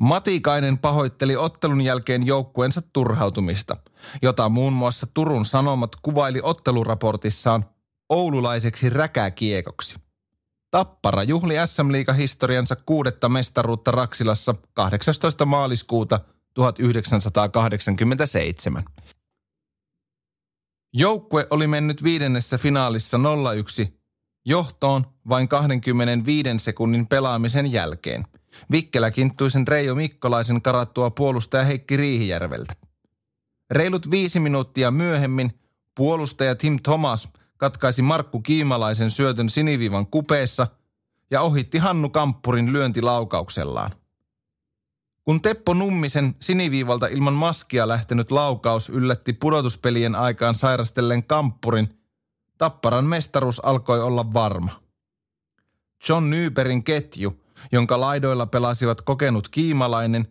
Matikainen pahoitteli ottelun jälkeen joukkueensa turhautumista, jota muun muassa Turun Sanomat kuvaili otteluraportissaan oululaiseksi räkäkiekoksi. Tappara juhli SM historiansa kuudetta mestaruutta Raksilassa 18. maaliskuuta 1987. Joukkue oli mennyt viidennessä finaalissa 0-1 johtoon vain 25 sekunnin pelaamisen jälkeen. Vikkelä kinttuisen Reijo Mikkolaisen karattua puolustaja Heikki Riihijärveltä. Reilut viisi minuuttia myöhemmin puolustaja Tim Thomas katkaisi Markku Kiimalaisen syötön siniviivan kupeessa ja ohitti Hannu Kamppurin lyöntilaukauksellaan. Kun Teppo Nummisen siniviivalta ilman maskia lähtenyt laukaus yllätti pudotuspelien aikaan sairastelleen Kamppurin, Tapparan mestaruus alkoi olla varma. John Nyberin ketju, jonka laidoilla pelasivat kokenut kiimalainen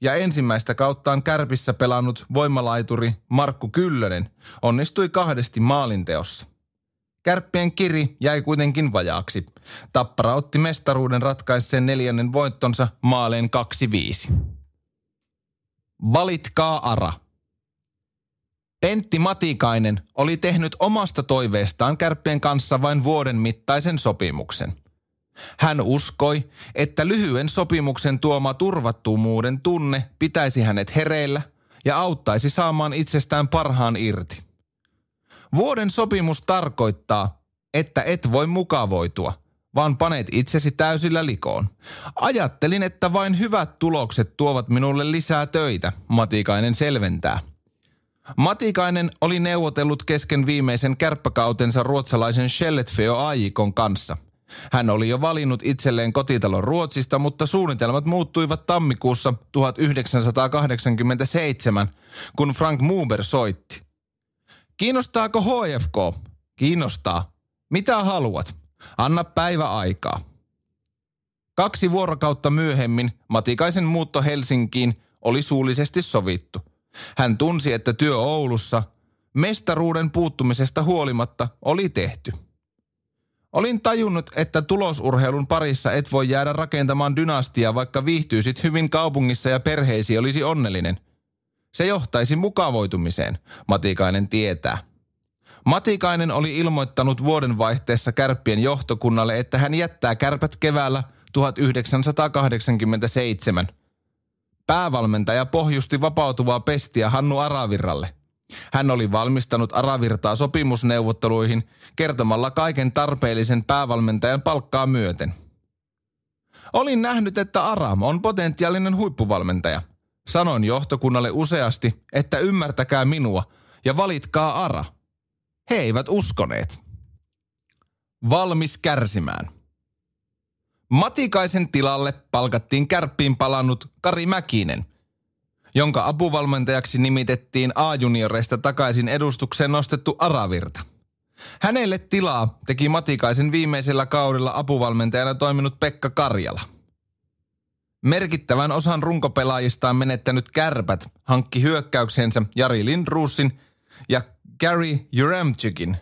ja ensimmäistä kauttaan kärpissä pelannut voimalaituri Markku Kyllönen, onnistui kahdesti maalinteossa. Kärppien kiri jäi kuitenkin vajaaksi. Tappara otti mestaruuden ratkaisseen neljännen voittonsa maaleen 2-5. Valitkaa Ara. Pentti Matikainen oli tehnyt omasta toiveestaan kärppien kanssa vain vuoden mittaisen sopimuksen. Hän uskoi, että lyhyen sopimuksen tuoma turvattomuuden tunne pitäisi hänet hereillä ja auttaisi saamaan itsestään parhaan irti. Vuoden sopimus tarkoittaa, että et voi mukavoitua, vaan panet itsesi täysillä likoon. Ajattelin, että vain hyvät tulokset tuovat minulle lisää töitä, Matikainen selventää. Matikainen oli neuvotellut kesken viimeisen kärppäkautensa ruotsalaisen Skellefteå Ajikon kanssa. Hän oli jo valinnut itselleen kotitalon Ruotsista, mutta suunnitelmat muuttuivat tammikuussa 1987, kun Frank Muber soitti. Kiinnostaako HFK? Kiinnostaa. Mitä haluat? Anna päivä aikaa. Kaksi vuorokautta myöhemmin Matikaisen muutto Helsinkiin oli suullisesti sovittu. Hän tunsi, että työ Oulussa mestaruuden puuttumisesta huolimatta oli tehty. Olin tajunnut, että tulosurheilun parissa et voi jäädä rakentamaan dynastia, vaikka viihtyisit hyvin kaupungissa ja perheisi olisi onnellinen. Se johtaisi mukavoitumiseen, Matikainen tietää. Matikainen oli ilmoittanut vuodenvaihteessa kärppien johtokunnalle, että hän jättää kärpät keväällä 1987. Päävalmentaja pohjusti vapautuvaa pestiä Hannu Aravirralle. Hän oli valmistanut Aravirtaa sopimusneuvotteluihin kertomalla kaiken tarpeellisen päävalmentajan palkkaa myöten. Olin nähnyt, että Aram on potentiaalinen huippuvalmentaja. Sanoin johtokunnalle useasti, että ymmärtäkää minua ja valitkaa Ara. He eivät uskoneet. Valmis kärsimään. Matikaisen tilalle palkattiin kärppiin palannut Kari Mäkinen, jonka apuvalmentajaksi nimitettiin A-junioreista takaisin edustukseen nostettu Aravirta. Hänelle tilaa teki Matikaisen viimeisellä kaudella apuvalmentajana toiminut Pekka Karjala. Merkittävän osan runkopelaajistaan menettänyt kärpät hankki hyökkäyksensä Jari Lindruusin ja Gary Juramczykin.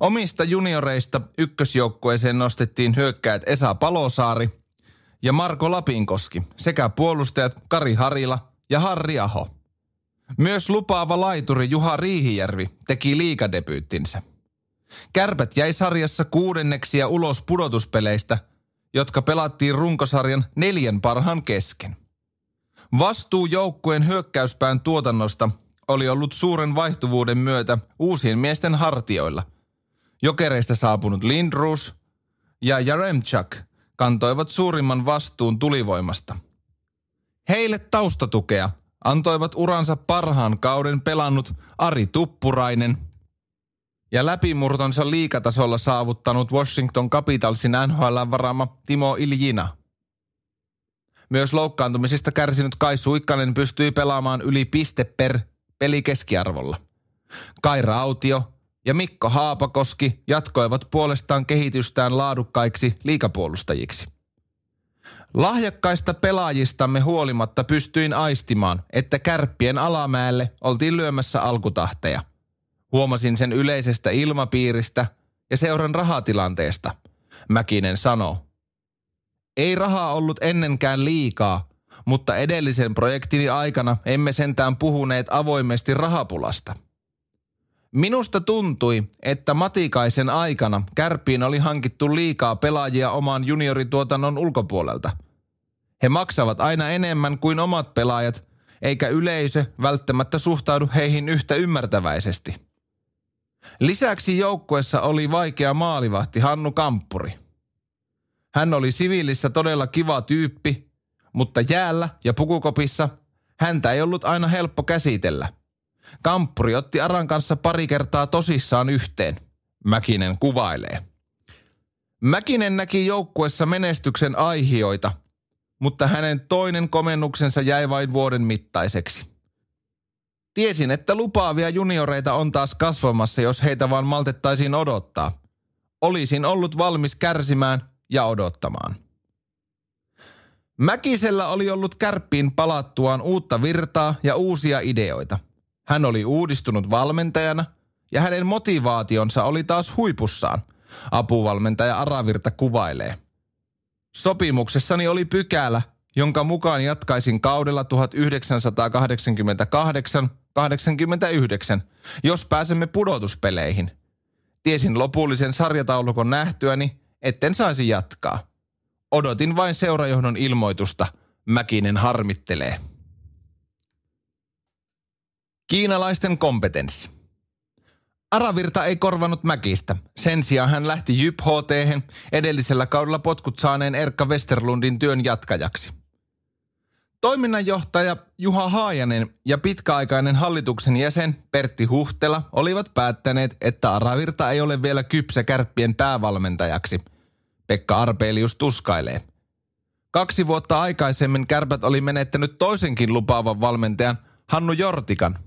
Omista junioreista ykkösjoukkueeseen nostettiin hyökkäät Esa Palosaari ja Marko Lapinkoski sekä puolustajat Kari Harila ja Harri Aho. Myös lupaava laituri Juha Riihijärvi teki liikadebyyttinsä. Kärpät jäi sarjassa kuudenneksi ja ulos pudotuspeleistä, jotka pelattiin runkosarjan neljän parhaan kesken. Vastuu joukkueen hyökkäyspään tuotannosta oli ollut suuren vaihtuvuuden myötä uusien miesten hartioilla. Jokereista saapunut Lindroos ja Jaremchuk kantoivat suurimman vastuun tulivoimasta. Heille taustatukea antoivat uransa parhaan kauden pelannut Ari Tuppurainen ja läpimurtonsa liikatasolla saavuttanut Washington Capitalsin NHL varama Timo Iljina. Myös loukkaantumisista kärsinyt Kai Suikkanen pystyi pelaamaan yli piste per peli keskiarvolla. Kai Rautio ja Mikko Haapakoski jatkoivat puolestaan kehitystään laadukkaiksi liikapuolustajiksi. Lahjakkaista pelaajistamme huolimatta pystyin aistimaan, että kärppien alamäelle oltiin lyömässä alkutahteja. Huomasin sen yleisestä ilmapiiristä ja seuran rahatilanteesta. Mäkinen sanoo. Ei rahaa ollut ennenkään liikaa, mutta edellisen projektini aikana emme sentään puhuneet avoimesti rahapulasta. Minusta tuntui, että Matikaisen aikana kärppiin oli hankittu liikaa pelaajia oman juniorituotannon ulkopuolelta. He maksavat aina enemmän kuin omat pelaajat, eikä yleisö välttämättä suhtaudu heihin yhtä ymmärtäväisesti. Lisäksi joukkuessa oli vaikea maalivahti Hannu Kamppuri. Hän oli siviilissä todella kiva tyyppi, mutta jäällä ja pukukopissa häntä ei ollut aina helppo käsitellä. Kamppuri otti Aran kanssa pari kertaa tosissaan yhteen. Mäkinen kuvailee. Mäkinen näki joukkuessa menestyksen aihioita, mutta hänen toinen komennuksensa jäi vain vuoden mittaiseksi. Tiesin, että lupaavia junioreita on taas kasvamassa, jos heitä vaan maltettaisiin odottaa. Olisin ollut valmis kärsimään ja odottamaan. Mäkisellä oli ollut kärppiin palattuaan uutta virtaa ja uusia ideoita. Hän oli uudistunut valmentajana ja hänen motivaationsa oli taas huipussaan. Apuvalmentaja Aravirta kuvailee. Sopimuksessani oli pykälä, jonka mukaan jatkaisin kaudella 1988-89, jos pääsemme pudotuspeleihin. Tiesin lopullisen sarjataulukon nähtyäni, etten saisi jatkaa. Odotin vain seurajohdon ilmoitusta. Mäkinen harmittelee. Kiinalaisten kompetenssi. Aravirta ei korvanut Mäkistä. Sen sijaan hän lähti Jyp HT edellisellä kaudella potkut saaneen Erkka Westerlundin työn jatkajaksi. Toiminnanjohtaja Juha Haajanen ja pitkäaikainen hallituksen jäsen Pertti Huhtela olivat päättäneet, että Aravirta ei ole vielä kypsä kärppien päävalmentajaksi. Pekka Arpelius tuskailee. Kaksi vuotta aikaisemmin kärpät oli menettänyt toisenkin lupaavan valmentajan Hannu Jortikan.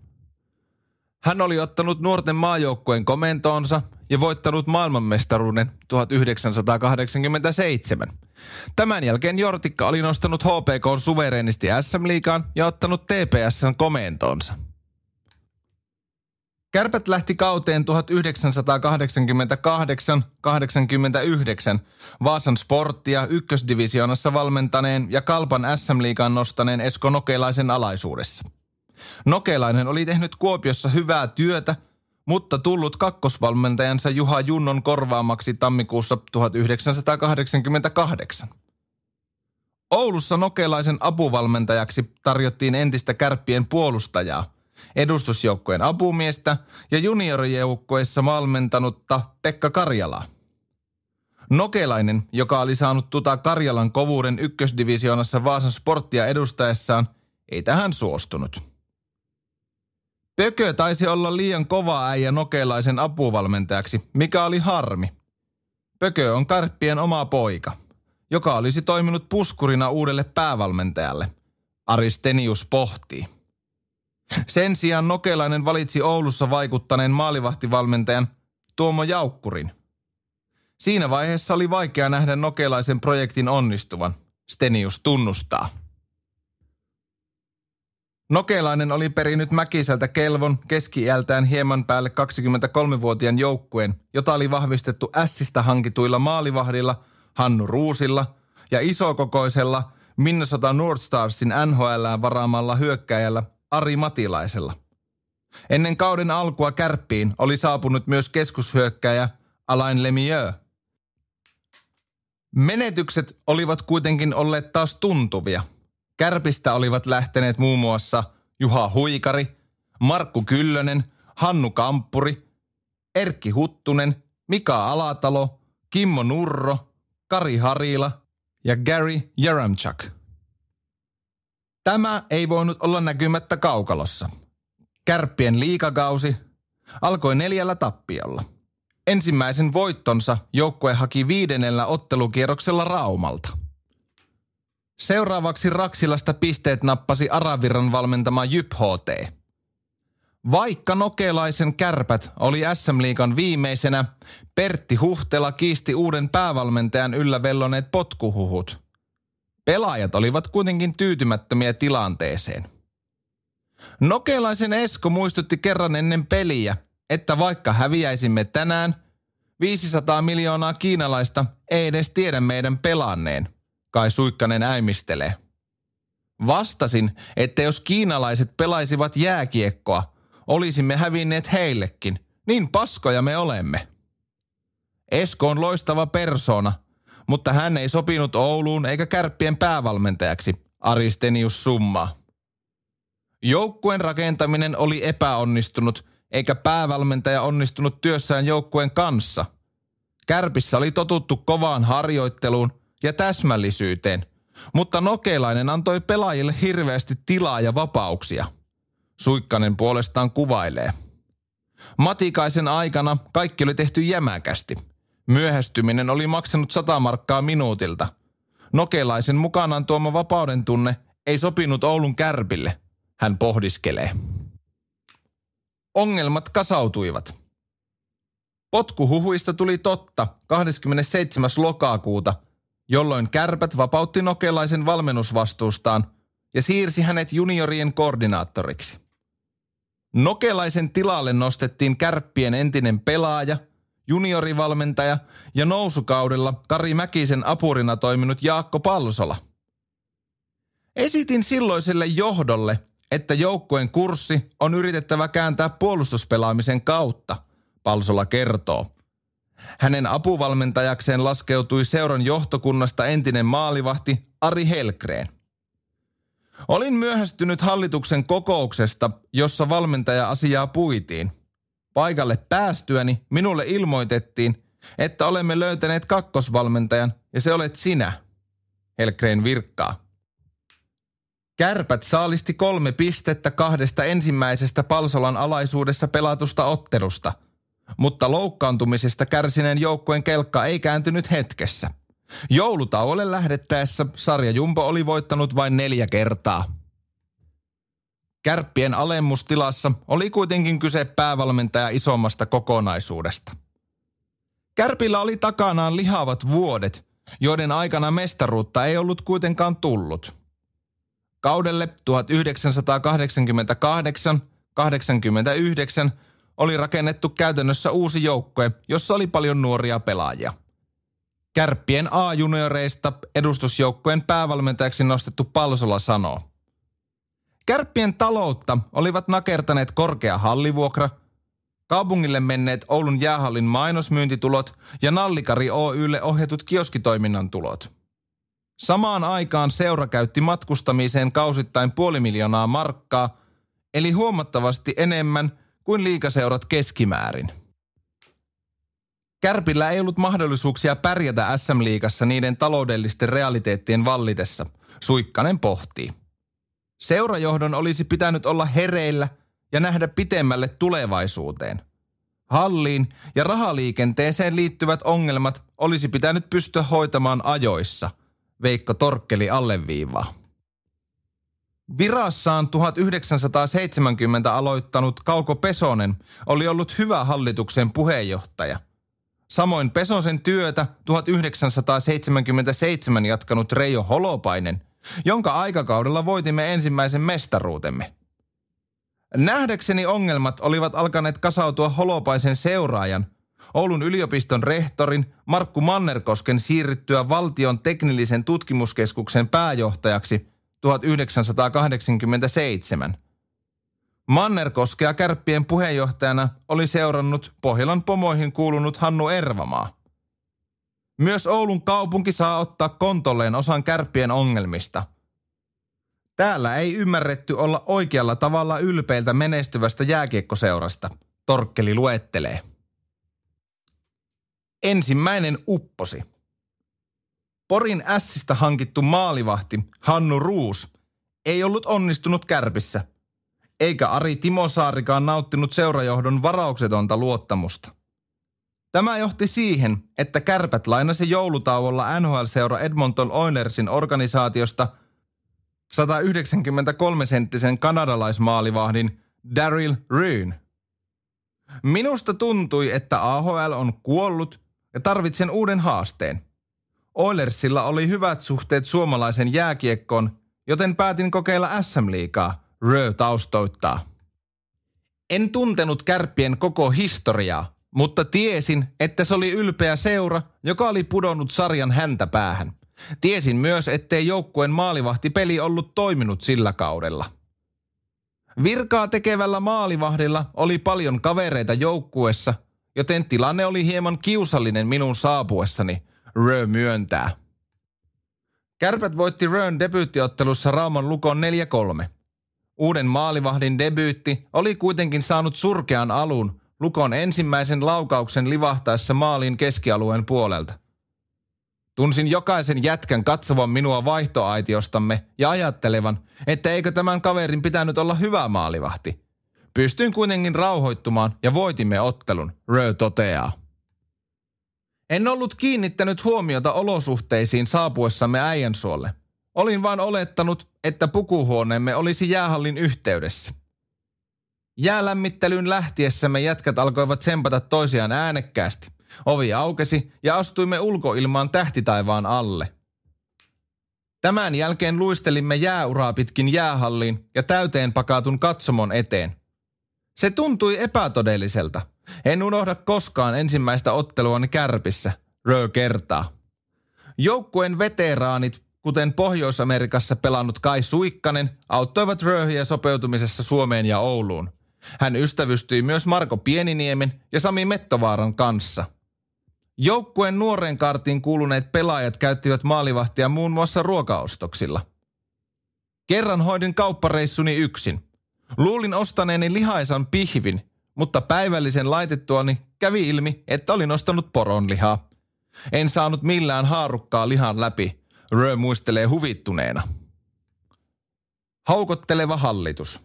Hän oli ottanut nuorten maajoukkueen komentoonsa ja voittanut maailmanmestaruuden 1987. Tämän jälkeen Jortikka oli nostanut HPK suvereenisti SM-liigaan ja ottanut TPSn komentoonsa. Kärpät lähti kauteen 1988-89 Vaasan sporttia ykkösdivisioonassa valmentaneen ja Kalpan SM-liigaan nostaneen Esko Nokelaisen alaisuudessa. Nokelainen oli tehnyt Kuopiossa hyvää työtä, mutta tullut kakkosvalmentajansa Juha Junnon korvaamaksi tammikuussa 1988. Oulussa Nokelaisen apuvalmentajaksi tarjottiin entistä kärppien puolustajaa, edustusjoukkojen apumiestä ja juniorijoukkoissa valmentanutta Pekka Karjalaa. Nokelainen, joka oli saanut tuta Karjalan kovuuden ykkösdivisioonassa Vaasan sporttia edustaessaan, ei tähän suostunut. Pökö taisi olla liian kova äijä nokelaisen apuvalmentajaksi, mikä oli harmi. Pökö on karppien oma poika, joka olisi toiminut puskurina uudelle päävalmentajalle. Aristenius pohtii. Sen sijaan Nokelainen valitsi Oulussa vaikuttaneen maalivahtivalmentajan Tuomo Jaukkurin. Siinä vaiheessa oli vaikea nähdä Nokelaisen projektin onnistuvan. Stenius tunnustaa. Nokelainen oli perinyt Mäkiseltä Kelvon keski-iältään hieman päälle 23-vuotiaan joukkueen, jota oli vahvistettu Ässistä hankituilla maalivahdilla, Hannu Ruusilla ja isokokoisella Minnesota North Starsin NHLään varaamalla hyökkäjällä Ari Matilaisella. Ennen kauden alkua kärppiin oli saapunut myös keskushyökkäjä Alain Lemieux. Menetykset olivat kuitenkin olleet taas tuntuvia – Kärpistä olivat lähteneet muun muassa Juha Huikari, Markku Kyllönen, Hannu Kamppuri, Erkki Huttunen, Mika Alatalo, Kimmo Nurro, Kari Harila ja Gary Jaramchuk. Tämä ei voinut olla näkymättä kaukalossa. Kärppien liikakausi alkoi neljällä tappiolla. Ensimmäisen voittonsa joukkue haki viidennellä ottelukierroksella Raumalta – Seuraavaksi Raksilasta pisteet nappasi Aravirran valmentama Jyp HT. Vaikka nokelaisen kärpät oli SM-liikan viimeisenä, Pertti Huhtela kiisti uuden päävalmentajan yllä velloneet potkuhuhut. Pelaajat olivat kuitenkin tyytymättömiä tilanteeseen. Nokelaisen Esko muistutti kerran ennen peliä, että vaikka häviäisimme tänään, 500 miljoonaa kiinalaista ei edes tiedä meidän pelanneen, kai Suikkanen äimistelee. Vastasin, että jos kiinalaiset pelaisivat jääkiekkoa, olisimme hävinneet heillekin. Niin paskoja me olemme. Esko on loistava persona, mutta hän ei sopinut Ouluun eikä kärppien päävalmentajaksi, Aristenius summaa. Joukkueen rakentaminen oli epäonnistunut, eikä päävalmentaja onnistunut työssään joukkueen kanssa. Kärpissä oli totuttu kovaan harjoitteluun ja täsmällisyyteen, mutta Nokelainen antoi pelaajille hirveästi tilaa ja vapauksia. Suikkanen puolestaan kuvailee. Matikaisen aikana kaikki oli tehty jämäkästi. Myöhästyminen oli maksanut sata markkaa minuutilta. Nokelaisen mukanaan tuoma vapauden tunne ei sopinut Oulun kärpille – hän pohdiskelee. Ongelmat kasautuivat. Potkuhuhuista tuli totta 27. lokakuuta, jolloin kärpät vapautti nokelaisen valmennusvastuustaan ja siirsi hänet juniorien koordinaattoriksi. Nokelaisen tilalle nostettiin kärppien entinen pelaaja, juniorivalmentaja ja nousukaudella Kari Mäkisen apurina toiminut Jaakko Palsola. Esitin silloiselle johdolle, että joukkueen kurssi on yritettävä kääntää puolustuspelaamisen kautta, Palsola kertoo. Hänen apuvalmentajakseen laskeutui seuran johtokunnasta entinen maalivahti Ari Helkreen. Olin myöhästynyt hallituksen kokouksesta, jossa valmentaja asiaa puitiin. Paikalle päästyäni minulle ilmoitettiin, että olemme löytäneet kakkosvalmentajan ja se olet sinä. Helkreen virkkaa. Kärpät saalisti kolme pistettä kahdesta ensimmäisestä Palsolan alaisuudessa pelatusta ottelusta, mutta loukkaantumisesta kärsineen joukkueen kelkka ei kääntynyt hetkessä. Joulutauolle lähdettäessä sarja Jumbo oli voittanut vain neljä kertaa. Kärppien alemmustilassa oli kuitenkin kyse päävalmentaja isommasta kokonaisuudesta. Kärpillä oli takanaan lihavat vuodet, joiden aikana mestaruutta ei ollut kuitenkaan tullut – Kaudelle 1988-89 oli rakennettu käytännössä uusi joukkue, jossa oli paljon nuoria pelaajia. Kärppien A-junioreista edustusjoukkueen päävalmentajaksi nostettu Palsola sanoo. Kärppien taloutta olivat nakertaneet korkea hallivuokra, kaupungille menneet Oulun jäähallin mainosmyyntitulot ja Nallikari Oylle ohjatut kioskitoiminnan tulot – Samaan aikaan seura käytti matkustamiseen kausittain puoli miljoonaa markkaa, eli huomattavasti enemmän kuin liikaseurat keskimäärin. Kärpillä ei ollut mahdollisuuksia pärjätä SM-liigassa niiden taloudellisten realiteettien vallitessa, Suikkanen pohtii. Seurajohdon olisi pitänyt olla hereillä ja nähdä pitemmälle tulevaisuuteen. Halliin ja rahaliikenteeseen liittyvät ongelmat olisi pitänyt pystyä hoitamaan ajoissa – Veikko Torkkeli alleviivaa. Virassaan 1970 aloittanut Kauko Pesonen oli ollut hyvä hallituksen puheenjohtaja. Samoin Pesosen työtä 1977 jatkanut Reijo Holopainen, jonka aikakaudella voitimme ensimmäisen mestaruutemme. Nähdäkseni ongelmat olivat alkaneet kasautua Holopaisen seuraajan Oulun yliopiston rehtorin Markku Mannerkosken siirryttyä valtion teknillisen tutkimuskeskuksen pääjohtajaksi 1987. Mannerkoskea kärppien puheenjohtajana oli seurannut Pohjolan pomoihin kuulunut Hannu Ervamaa. Myös Oulun kaupunki saa ottaa kontolleen osan kärppien ongelmista. Täällä ei ymmärretty olla oikealla tavalla ylpeiltä menestyvästä jääkiekkoseurasta, Torkkeli luettelee. Ensimmäinen upposi. Porin ässistä hankittu maalivahti Hannu Ruus ei ollut onnistunut kärpissä, eikä Ari Timosaarikaan nauttinut seurajohdon varauksetonta luottamusta. Tämä johti siihen, että kärpät lainasi joulutauolla NHL-seura Edmonton Oilersin organisaatiosta 193-senttisen kanadalaismaalivahdin Daryl Ryn. Minusta tuntui, että AHL on kuollut ja tarvitsen uuden haasteen. Oilersilla oli hyvät suhteet suomalaisen jääkiekkoon, joten päätin kokeilla SM-liigaa, Rö taustoittaa. En tuntenut kärppien koko historiaa, mutta tiesin, että se oli ylpeä seura, joka oli pudonnut sarjan häntä päähän. Tiesin myös, ettei joukkueen maalivahtipeli ollut toiminut sillä kaudella. Virkaa tekevällä maalivahdilla oli paljon kavereita joukkuessa, joten tilanne oli hieman kiusallinen minun saapuessani, Rö myöntää. Kärpät voitti Rön debyyttiottelussa Rauman lukon 4-3. Uuden maalivahdin debyytti oli kuitenkin saanut surkean alun lukon ensimmäisen laukauksen livahtaessa maalin keskialueen puolelta. Tunsin jokaisen jätkän katsovan minua vaihtoaitiostamme ja ajattelevan, että eikö tämän kaverin pitänyt olla hyvä maalivahti. Pystyin kuitenkin rauhoittumaan ja voitimme ottelun, Rö toteaa. En ollut kiinnittänyt huomiota olosuhteisiin saapuessamme Äijänsuolle. Olin vain olettanut, että pukuhuoneemme olisi jäähallin yhteydessä. Jäälämmittelyyn lähtiessämme jätkät alkoivat sempata toisiaan äänekkäästi. Ovi aukesi ja astuimme ulkoilmaan tähtitaivaan alle. Tämän jälkeen luistelimme jääuraa pitkin jäähalliin ja täyteen pakatun katsomon eteen. Se tuntui epätodelliselta. En unohda koskaan ensimmäistä otteluani kärpissä, Rö kertaa. Joukkueen veteraanit, kuten Pohjois-Amerikassa pelannut Kai Suikkanen, auttoivat Röhiä sopeutumisessa Suomeen ja Ouluun. Hän ystävystyi myös Marko Pieniniemen ja Sami Mettovaaran kanssa – Joukkueen nuoren kartiin kuuluneet pelaajat käyttivät maalivahtia muun muassa ruokaostoksilla. Kerran hoidin kauppareissuni yksin. Luulin ostaneeni lihaisan pihvin, mutta päivällisen laitettuani kävi ilmi, että olin ostanut poronlihaa. En saanut millään haarukkaa lihan läpi. Rö muistelee huvittuneena. Haukotteleva hallitus.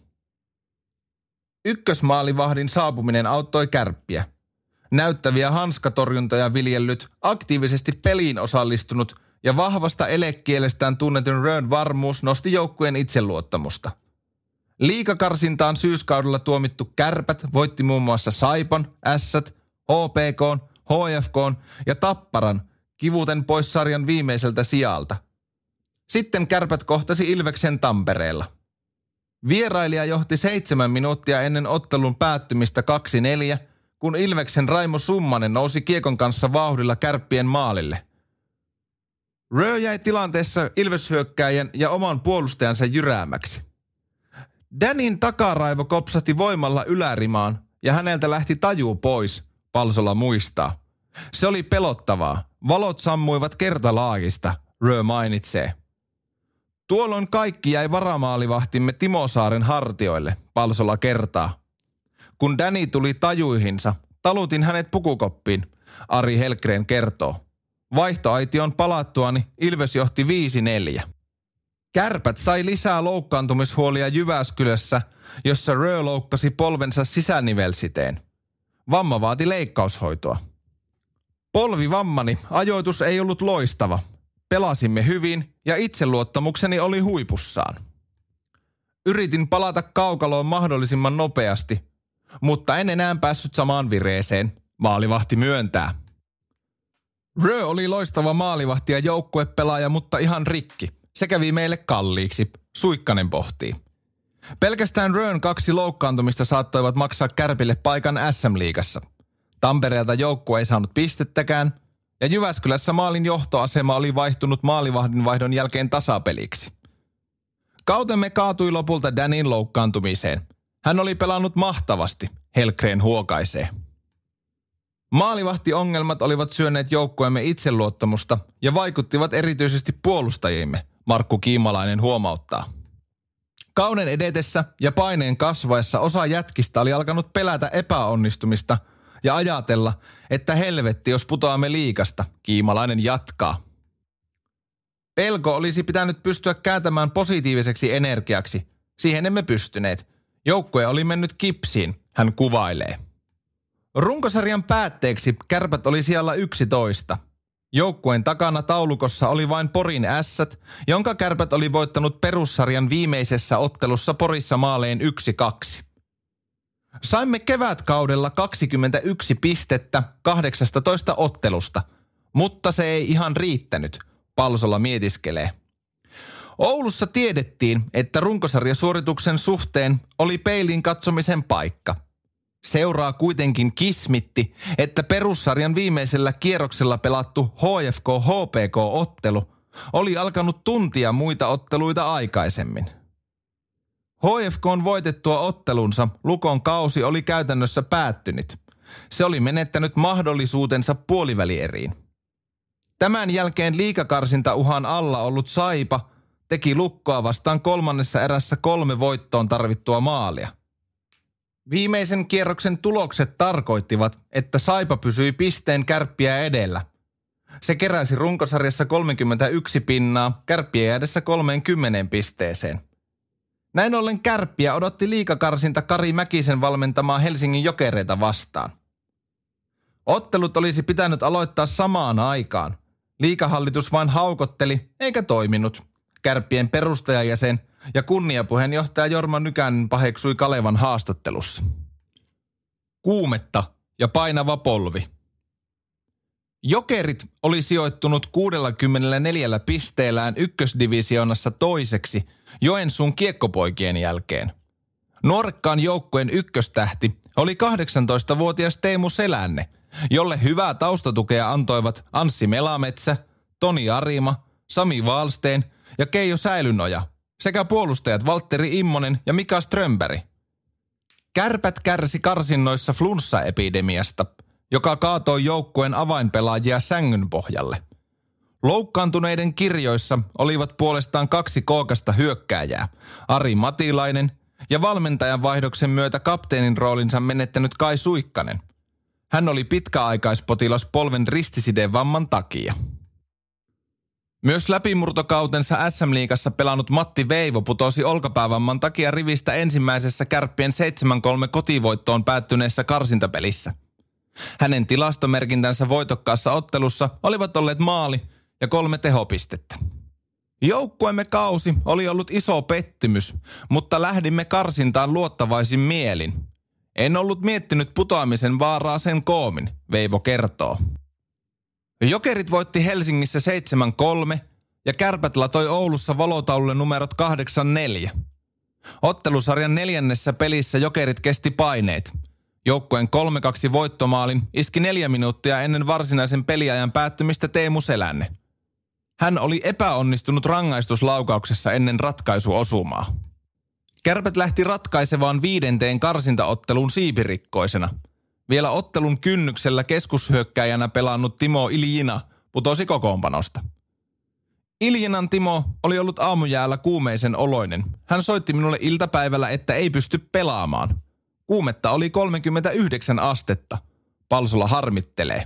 Ykkösmaalivahdin saapuminen auttoi kärppiä – näyttäviä hanskatorjuntoja viljellyt, aktiivisesti peliin osallistunut ja vahvasta elekielestään tunnetun Rön varmuus nosti joukkueen itseluottamusta. Liikakarsintaan syyskaudella tuomittu kärpät voitti muun muassa Saipan, Ässät, HPK, HFK ja Tapparan kivuten pois sarjan viimeiseltä sijalta. Sitten kärpät kohtasi Ilveksen Tampereella. Vierailija johti seitsemän minuuttia ennen ottelun päättymistä 2-4 – kun Ilveksen Raimo Summanen nousi kiekon kanssa vauhdilla kärppien maalille. Rö jäi tilanteessa Ilveshyökkäjän ja oman puolustajansa jyräämäksi. Danin takaraivo kopsahti voimalla ylärimaan ja häneltä lähti taju pois, Palsola muistaa. Se oli pelottavaa. Valot sammuivat kertalaagista, Rö mainitsee. Tuolloin kaikki jäi varamaalivahtimme Timo Saaren hartioille, Palsola kertaa. Kun Danny tuli tajuihinsa, talutin hänet pukukoppiin, Ari Helkreen kertoo. Vaihtoaition palattuani Ilves johti 5-4. Kärpät sai lisää loukkaantumishuolia Jyväskylässä, jossa Rö loukkasi polvensa sisänivelsiteen. Vamma vaati leikkaushoitoa. Polvivammani ajoitus ei ollut loistava. Pelasimme hyvin ja itseluottamukseni oli huipussaan. Yritin palata kaukaloon mahdollisimman nopeasti, mutta en enää päässyt samaan vireeseen. Maalivahti myöntää. Rö oli loistava maalivahti ja joukkuepelaaja, mutta ihan rikki. Se kävi meille kalliiksi, Suikkanen pohtii. Pelkästään Rön kaksi loukkaantumista saattoivat maksaa Kärpille paikan SM-liigassa. Tampereelta joukkue ei saanut pistettäkään, ja Jyväskylässä maalin johtoasema oli vaihtunut maalivahdin vaihdon jälkeen tasapeliksi. Kautemme kaatui lopulta Danin loukkaantumiseen – hän oli pelannut mahtavasti, Helkreen huokaisee. Maalivahtiongelmat olivat syöneet joukkueemme itseluottamusta ja vaikuttivat erityisesti puolustajiimme, Markku Kiimalainen huomauttaa. Kauden edetessä ja paineen kasvaessa osa jätkistä oli alkanut pelätä epäonnistumista ja ajatella, että helvetti jos putoamme liikasta, Kiimalainen jatkaa. Pelko olisi pitänyt pystyä kääntämään positiiviseksi energiaksi. Siihen emme pystyneet, Joukkue oli mennyt kipsiin, hän kuvailee. Runkosarjan päätteeksi kärpät oli siellä 11. Joukkueen takana taulukossa oli vain Porin ässät, jonka kärpät oli voittanut perussarjan viimeisessä ottelussa Porissa maaleen 1-2. Saimme kevätkaudella 21 pistettä 18 ottelusta, mutta se ei ihan riittänyt, Palsola mietiskelee. Oulussa tiedettiin, että runkosarjasuorituksen suhteen oli peilin katsomisen paikka. Seuraa kuitenkin kismitti, että perussarjan viimeisellä kierroksella pelattu HFK-HPK-ottelu oli alkanut tuntia muita otteluita aikaisemmin. HFK on voitettua ottelunsa, Lukon kausi oli käytännössä päättynyt. Se oli menettänyt mahdollisuutensa puolivälieriin. Tämän jälkeen liikakarsinta uhan alla ollut Saipa teki Lukkoa vastaan kolmannessa erässä kolme voittoon tarvittua maalia. Viimeisen kierroksen tulokset tarkoittivat, että Saipa pysyi pisteen kärppiä edellä. Se keräsi runkosarjassa 31 pinnaa, kärppiä jäädessä 30 pisteeseen. Näin ollen kärppiä odotti liikakarsinta Kari Mäkisen valmentamaa Helsingin jokereita vastaan. Ottelut olisi pitänyt aloittaa samaan aikaan. Liikahallitus vain haukotteli eikä toiminut. Kärppien perustajajäsen ja kunniapuheenjohtaja Jorma Nykänen paheksui Kalevan haastattelussa. Kuumetta ja painava polvi. Jokerit oli sijoittunut 64 pisteellään ykkösdivisioonassa toiseksi Joensuun kiekkopoikien jälkeen. Nuorekkaan joukkueen ykköstähti oli 18-vuotias Teemu Selänne, jolle hyvää taustatukea antoivat Anssi Melametsä, Toni Arima, Sami Valsteen ja Keijo Säilynoja sekä puolustajat Valtteri Immonen ja Mika Strömberg. Kärpät kärsi karsinnoissa flunssaepidemiasta, joka kaatoi joukkueen avainpelaajia sängyn pohjalle. Loukkaantuneiden kirjoissa olivat puolestaan kaksi kookasta hyökkääjää, Ari Matilainen ja valmentajan vaihdoksen myötä kapteenin roolinsa menettänyt Kai Suikkanen. Hän oli pitkäaikaispotilas polven ristisideen vamman takia. Myös läpimurtokautensa SM-liigassa pelannut Matti Veivo putosi olkapäävamman takia rivistä ensimmäisessä kärppien 7-3 kotivoittoon päättyneessä karsintapelissä. Hänen tilastomerkintänsä voitokkaassa ottelussa olivat olleet maali ja kolme tehopistettä. Joukkuemme kausi oli ollut iso pettymys, mutta lähdimme karsintaan luottavaisin mielin. En ollut miettinyt putoamisen vaaraa sen koomin, Veivo kertoo. Jokerit voitti Helsingissä 7-3 ja Kärpät latoi Oulussa valotaululle numerot 8-4. Ottelusarjan neljännessä pelissä Jokerit kesti paineet. Joukkueen 3-2 voittomaalin iski neljä minuuttia ennen varsinaisen peliajan päättymistä Teemu Selänne. Hän oli epäonnistunut rangaistuslaukauksessa ennen ratkaisuosumaa. Kärpät lähti ratkaisevaan viidenteen karsintaotteluun siipirikkoisena – vielä ottelun kynnyksellä keskushyökkäjänä pelannut Timo Iljina putosi kokoonpanosta. Iljinan Timo oli ollut aamujäällä kuumeisen oloinen. Hän soitti minulle iltapäivällä, että ei pysty pelaamaan. Kuumetta oli 39 astetta. Palsulla harmittelee.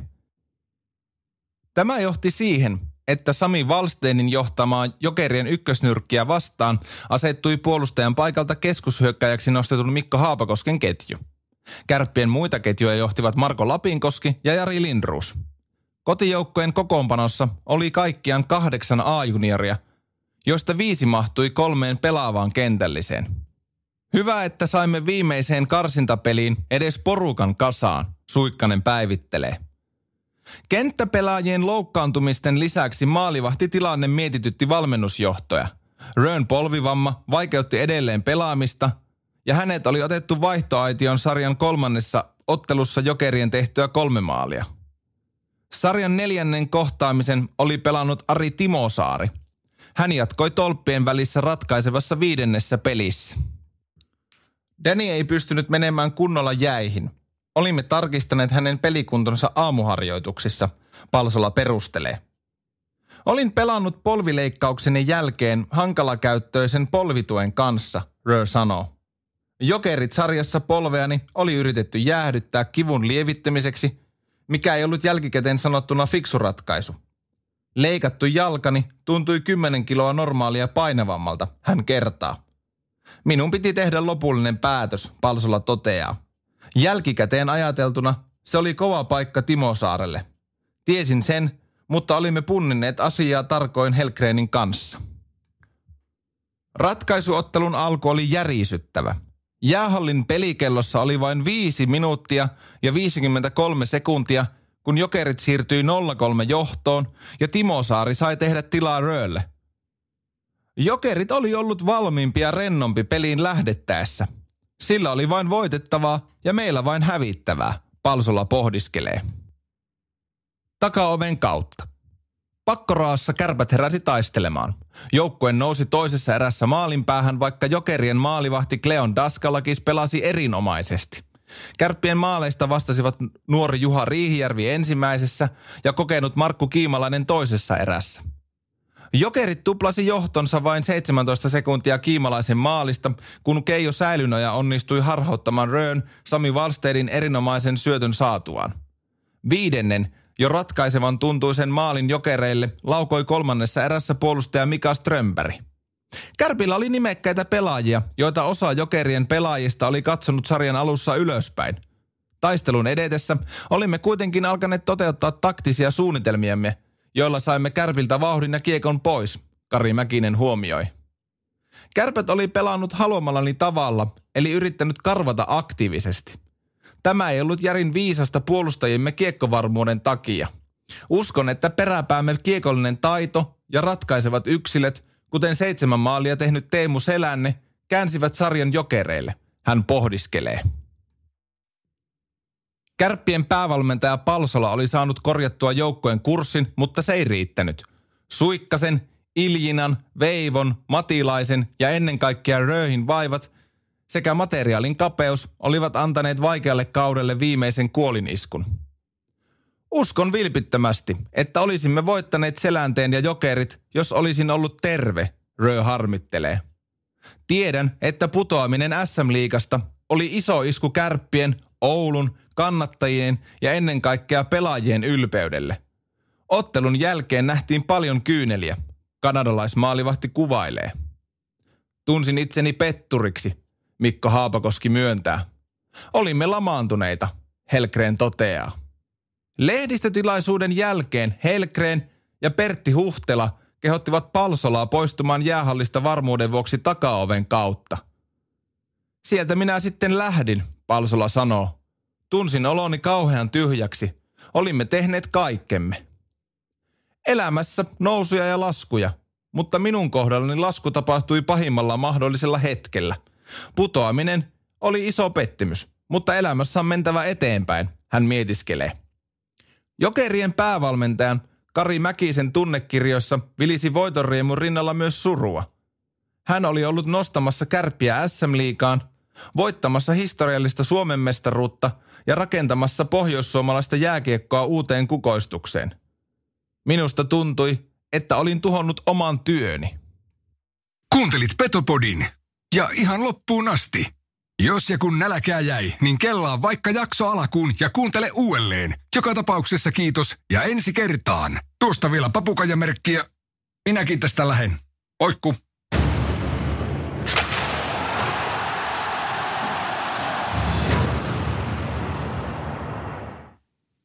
Tämä johti siihen, että Sami Valsteinin johtamaa Jokerien ykkösnyrkkiä vastaan asettui puolustajan paikalta keskushyökkäjäksi nostetun Mikko Haapakosken ketju. Kärppien muita ketjuja johtivat Marko Lapinkoski ja Jari Lindruus. Kotijoukkojen kokoonpanossa oli kaikkiaan kahdeksan A-junioria, joista viisi mahtui kolmeen pelaavaan kentälliseen. Hyvä, että saimme viimeiseen karsintapeliin edes porukan kasaan, Suikkanen päivittelee. Kenttäpelaajien loukkaantumisten lisäksi maalivahtitilanne mietitytti valmennusjohtoja. Rön polvivamma vaikeutti edelleen pelaamista ja hänet oli otettu vaihtoaition sarjan kolmannessa ottelussa jokerien tehtyä kolme maalia. Sarjan neljännen kohtaamisen oli pelannut Ari Timosaari. Hän jatkoi tolppien välissä ratkaisevassa viidennessä pelissä. Danny ei pystynyt menemään kunnolla jäihin. Olimme tarkistaneet hänen pelikuntonsa aamuharjoituksissa, Palsola perustelee. Olin pelannut polvileikkaukseni jälkeen hankalakäyttöisen polvituen kanssa, Rö sanoo. Jokerit sarjassa polveani oli yritetty jäähdyttää kivun lievittämiseksi, mikä ei ollut jälkikäteen sanottuna fiksu ratkaisu. Leikattu jalkani tuntui 10 kiloa normaalia painavammalta, hän kertaa. Minun piti tehdä lopullinen päätös, Palsola toteaa. Jälkikäteen ajateltuna se oli kova paikka Timo Saarelle. Tiesin sen, mutta olimme punninneet asiaa tarkoin Helgrenin kanssa. Ratkaisuottelun alku oli järisyttävä – Jäähallin pelikellossa oli vain 5 minuuttia ja 53 sekuntia, kun jokerit siirtyi 0-3 johtoon ja Timo Saari sai tehdä tilaa Röölle. Jokerit oli ollut valmiimpi ja rennompi peliin lähdettäessä. Sillä oli vain voitettavaa ja meillä vain hävittävää, Palsola pohdiskelee. Takaoven kautta. Pakkoraassa kärpät heräsi taistelemaan. Joukkue nousi toisessa erässä maalin päähän, vaikka jokerien maalivahti Kleon Daskalakis pelasi erinomaisesti. Kärppien maaleista vastasivat nuori Juha Riihijärvi ensimmäisessä ja kokenut Markku Kiimalainen toisessa erässä. Jokerit tuplasi johtonsa vain 17 sekuntia kiimalaisen maalista, kun Keijo Säilynoja onnistui harhauttamaan Röön Sami Valstedin erinomaisen syötön saatuaan. Viidennen, jo ratkaisevan tuntuisen maalin jokereille laukoi kolmannessa erässä puolustaja Mika Strömberg. Kärpillä oli nimekkäitä pelaajia, joita osa jokerien pelaajista oli katsonut sarjan alussa ylöspäin. Taistelun edetessä olimme kuitenkin alkaneet toteuttaa taktisia suunnitelmiamme, joilla saimme Kärpiltä vauhdin ja kiekon pois, Kari Mäkinen huomioi. Kärpät oli pelannut haluamallani tavalla, eli yrittänyt karvata aktiivisesti. Tämä ei ollut järin viisasta puolustajimme kiekkovarmuuden takia. Uskon, että peräpäämme kiekollinen taito ja ratkaisevat yksilöt, kuten seitsemän maalia tehnyt Teemu Selänne, käänsivät sarjan jokereille. Hän pohdiskelee. Kärppien päävalmentaja Palsola oli saanut korjattua joukkojen kurssin, mutta se ei riittänyt. Suikkasen, Iljinan, Veivon, Matilaisen ja ennen kaikkea Rööhin vaivat sekä materiaalin kapeus olivat antaneet vaikealle kaudelle viimeisen kuoliniskun. Uskon vilpittömästi, että olisimme voittaneet selänteen ja jokerit, jos olisin ollut terve, Rö harmittelee. Tiedän, että putoaminen SM-liigasta oli iso isku kärppien, Oulun, kannattajien ja ennen kaikkea pelaajien ylpeydelle. Ottelun jälkeen nähtiin paljon kyyneliä, kanadalaismaalivahti kuvailee. Tunsin itseni petturiksi, Mikko Haapakoski myöntää. Olimme lamaantuneita, Helkreen toteaa. Lehdistötilaisuuden jälkeen Helkreen ja Pertti Huhtela kehottivat Palsolaa poistumaan jäähallista varmuuden vuoksi takaoven kautta. Sieltä minä sitten lähdin, Palsola sanoo. Tunsin oloni kauhean tyhjäksi. Olimme tehneet kaikkemme. Elämässä nousuja ja laskuja, mutta minun kohdallani lasku tapahtui pahimmalla mahdollisella hetkellä. Putoaminen oli iso pettymys, mutta elämässä on mentävä eteenpäin, hän mietiskelee. Jokerien päävalmentajan Kari Mäkisen tunnekirjoissa vilisi voitonriemun rinnalla myös surua. Hän oli ollut nostamassa kärppiä SM-liikaan, voittamassa historiallista Suomen mestaruutta ja rakentamassa pohjoissuomalaista jääkiekkoa uuteen kukoistukseen. Minusta tuntui, että olin tuhonnut oman työni. Kuuntelit Petopodin. Ja ihan loppuun asti. Jos ja kun nälkää jäi, niin kellaa vaikka jakso alkuun ja kuuntele uudelleen. Joka tapauksessa kiitos ja ensi kertaan. Tuosta vielä papukajamerkkiä. Minäkin tästä lähen. Oikku.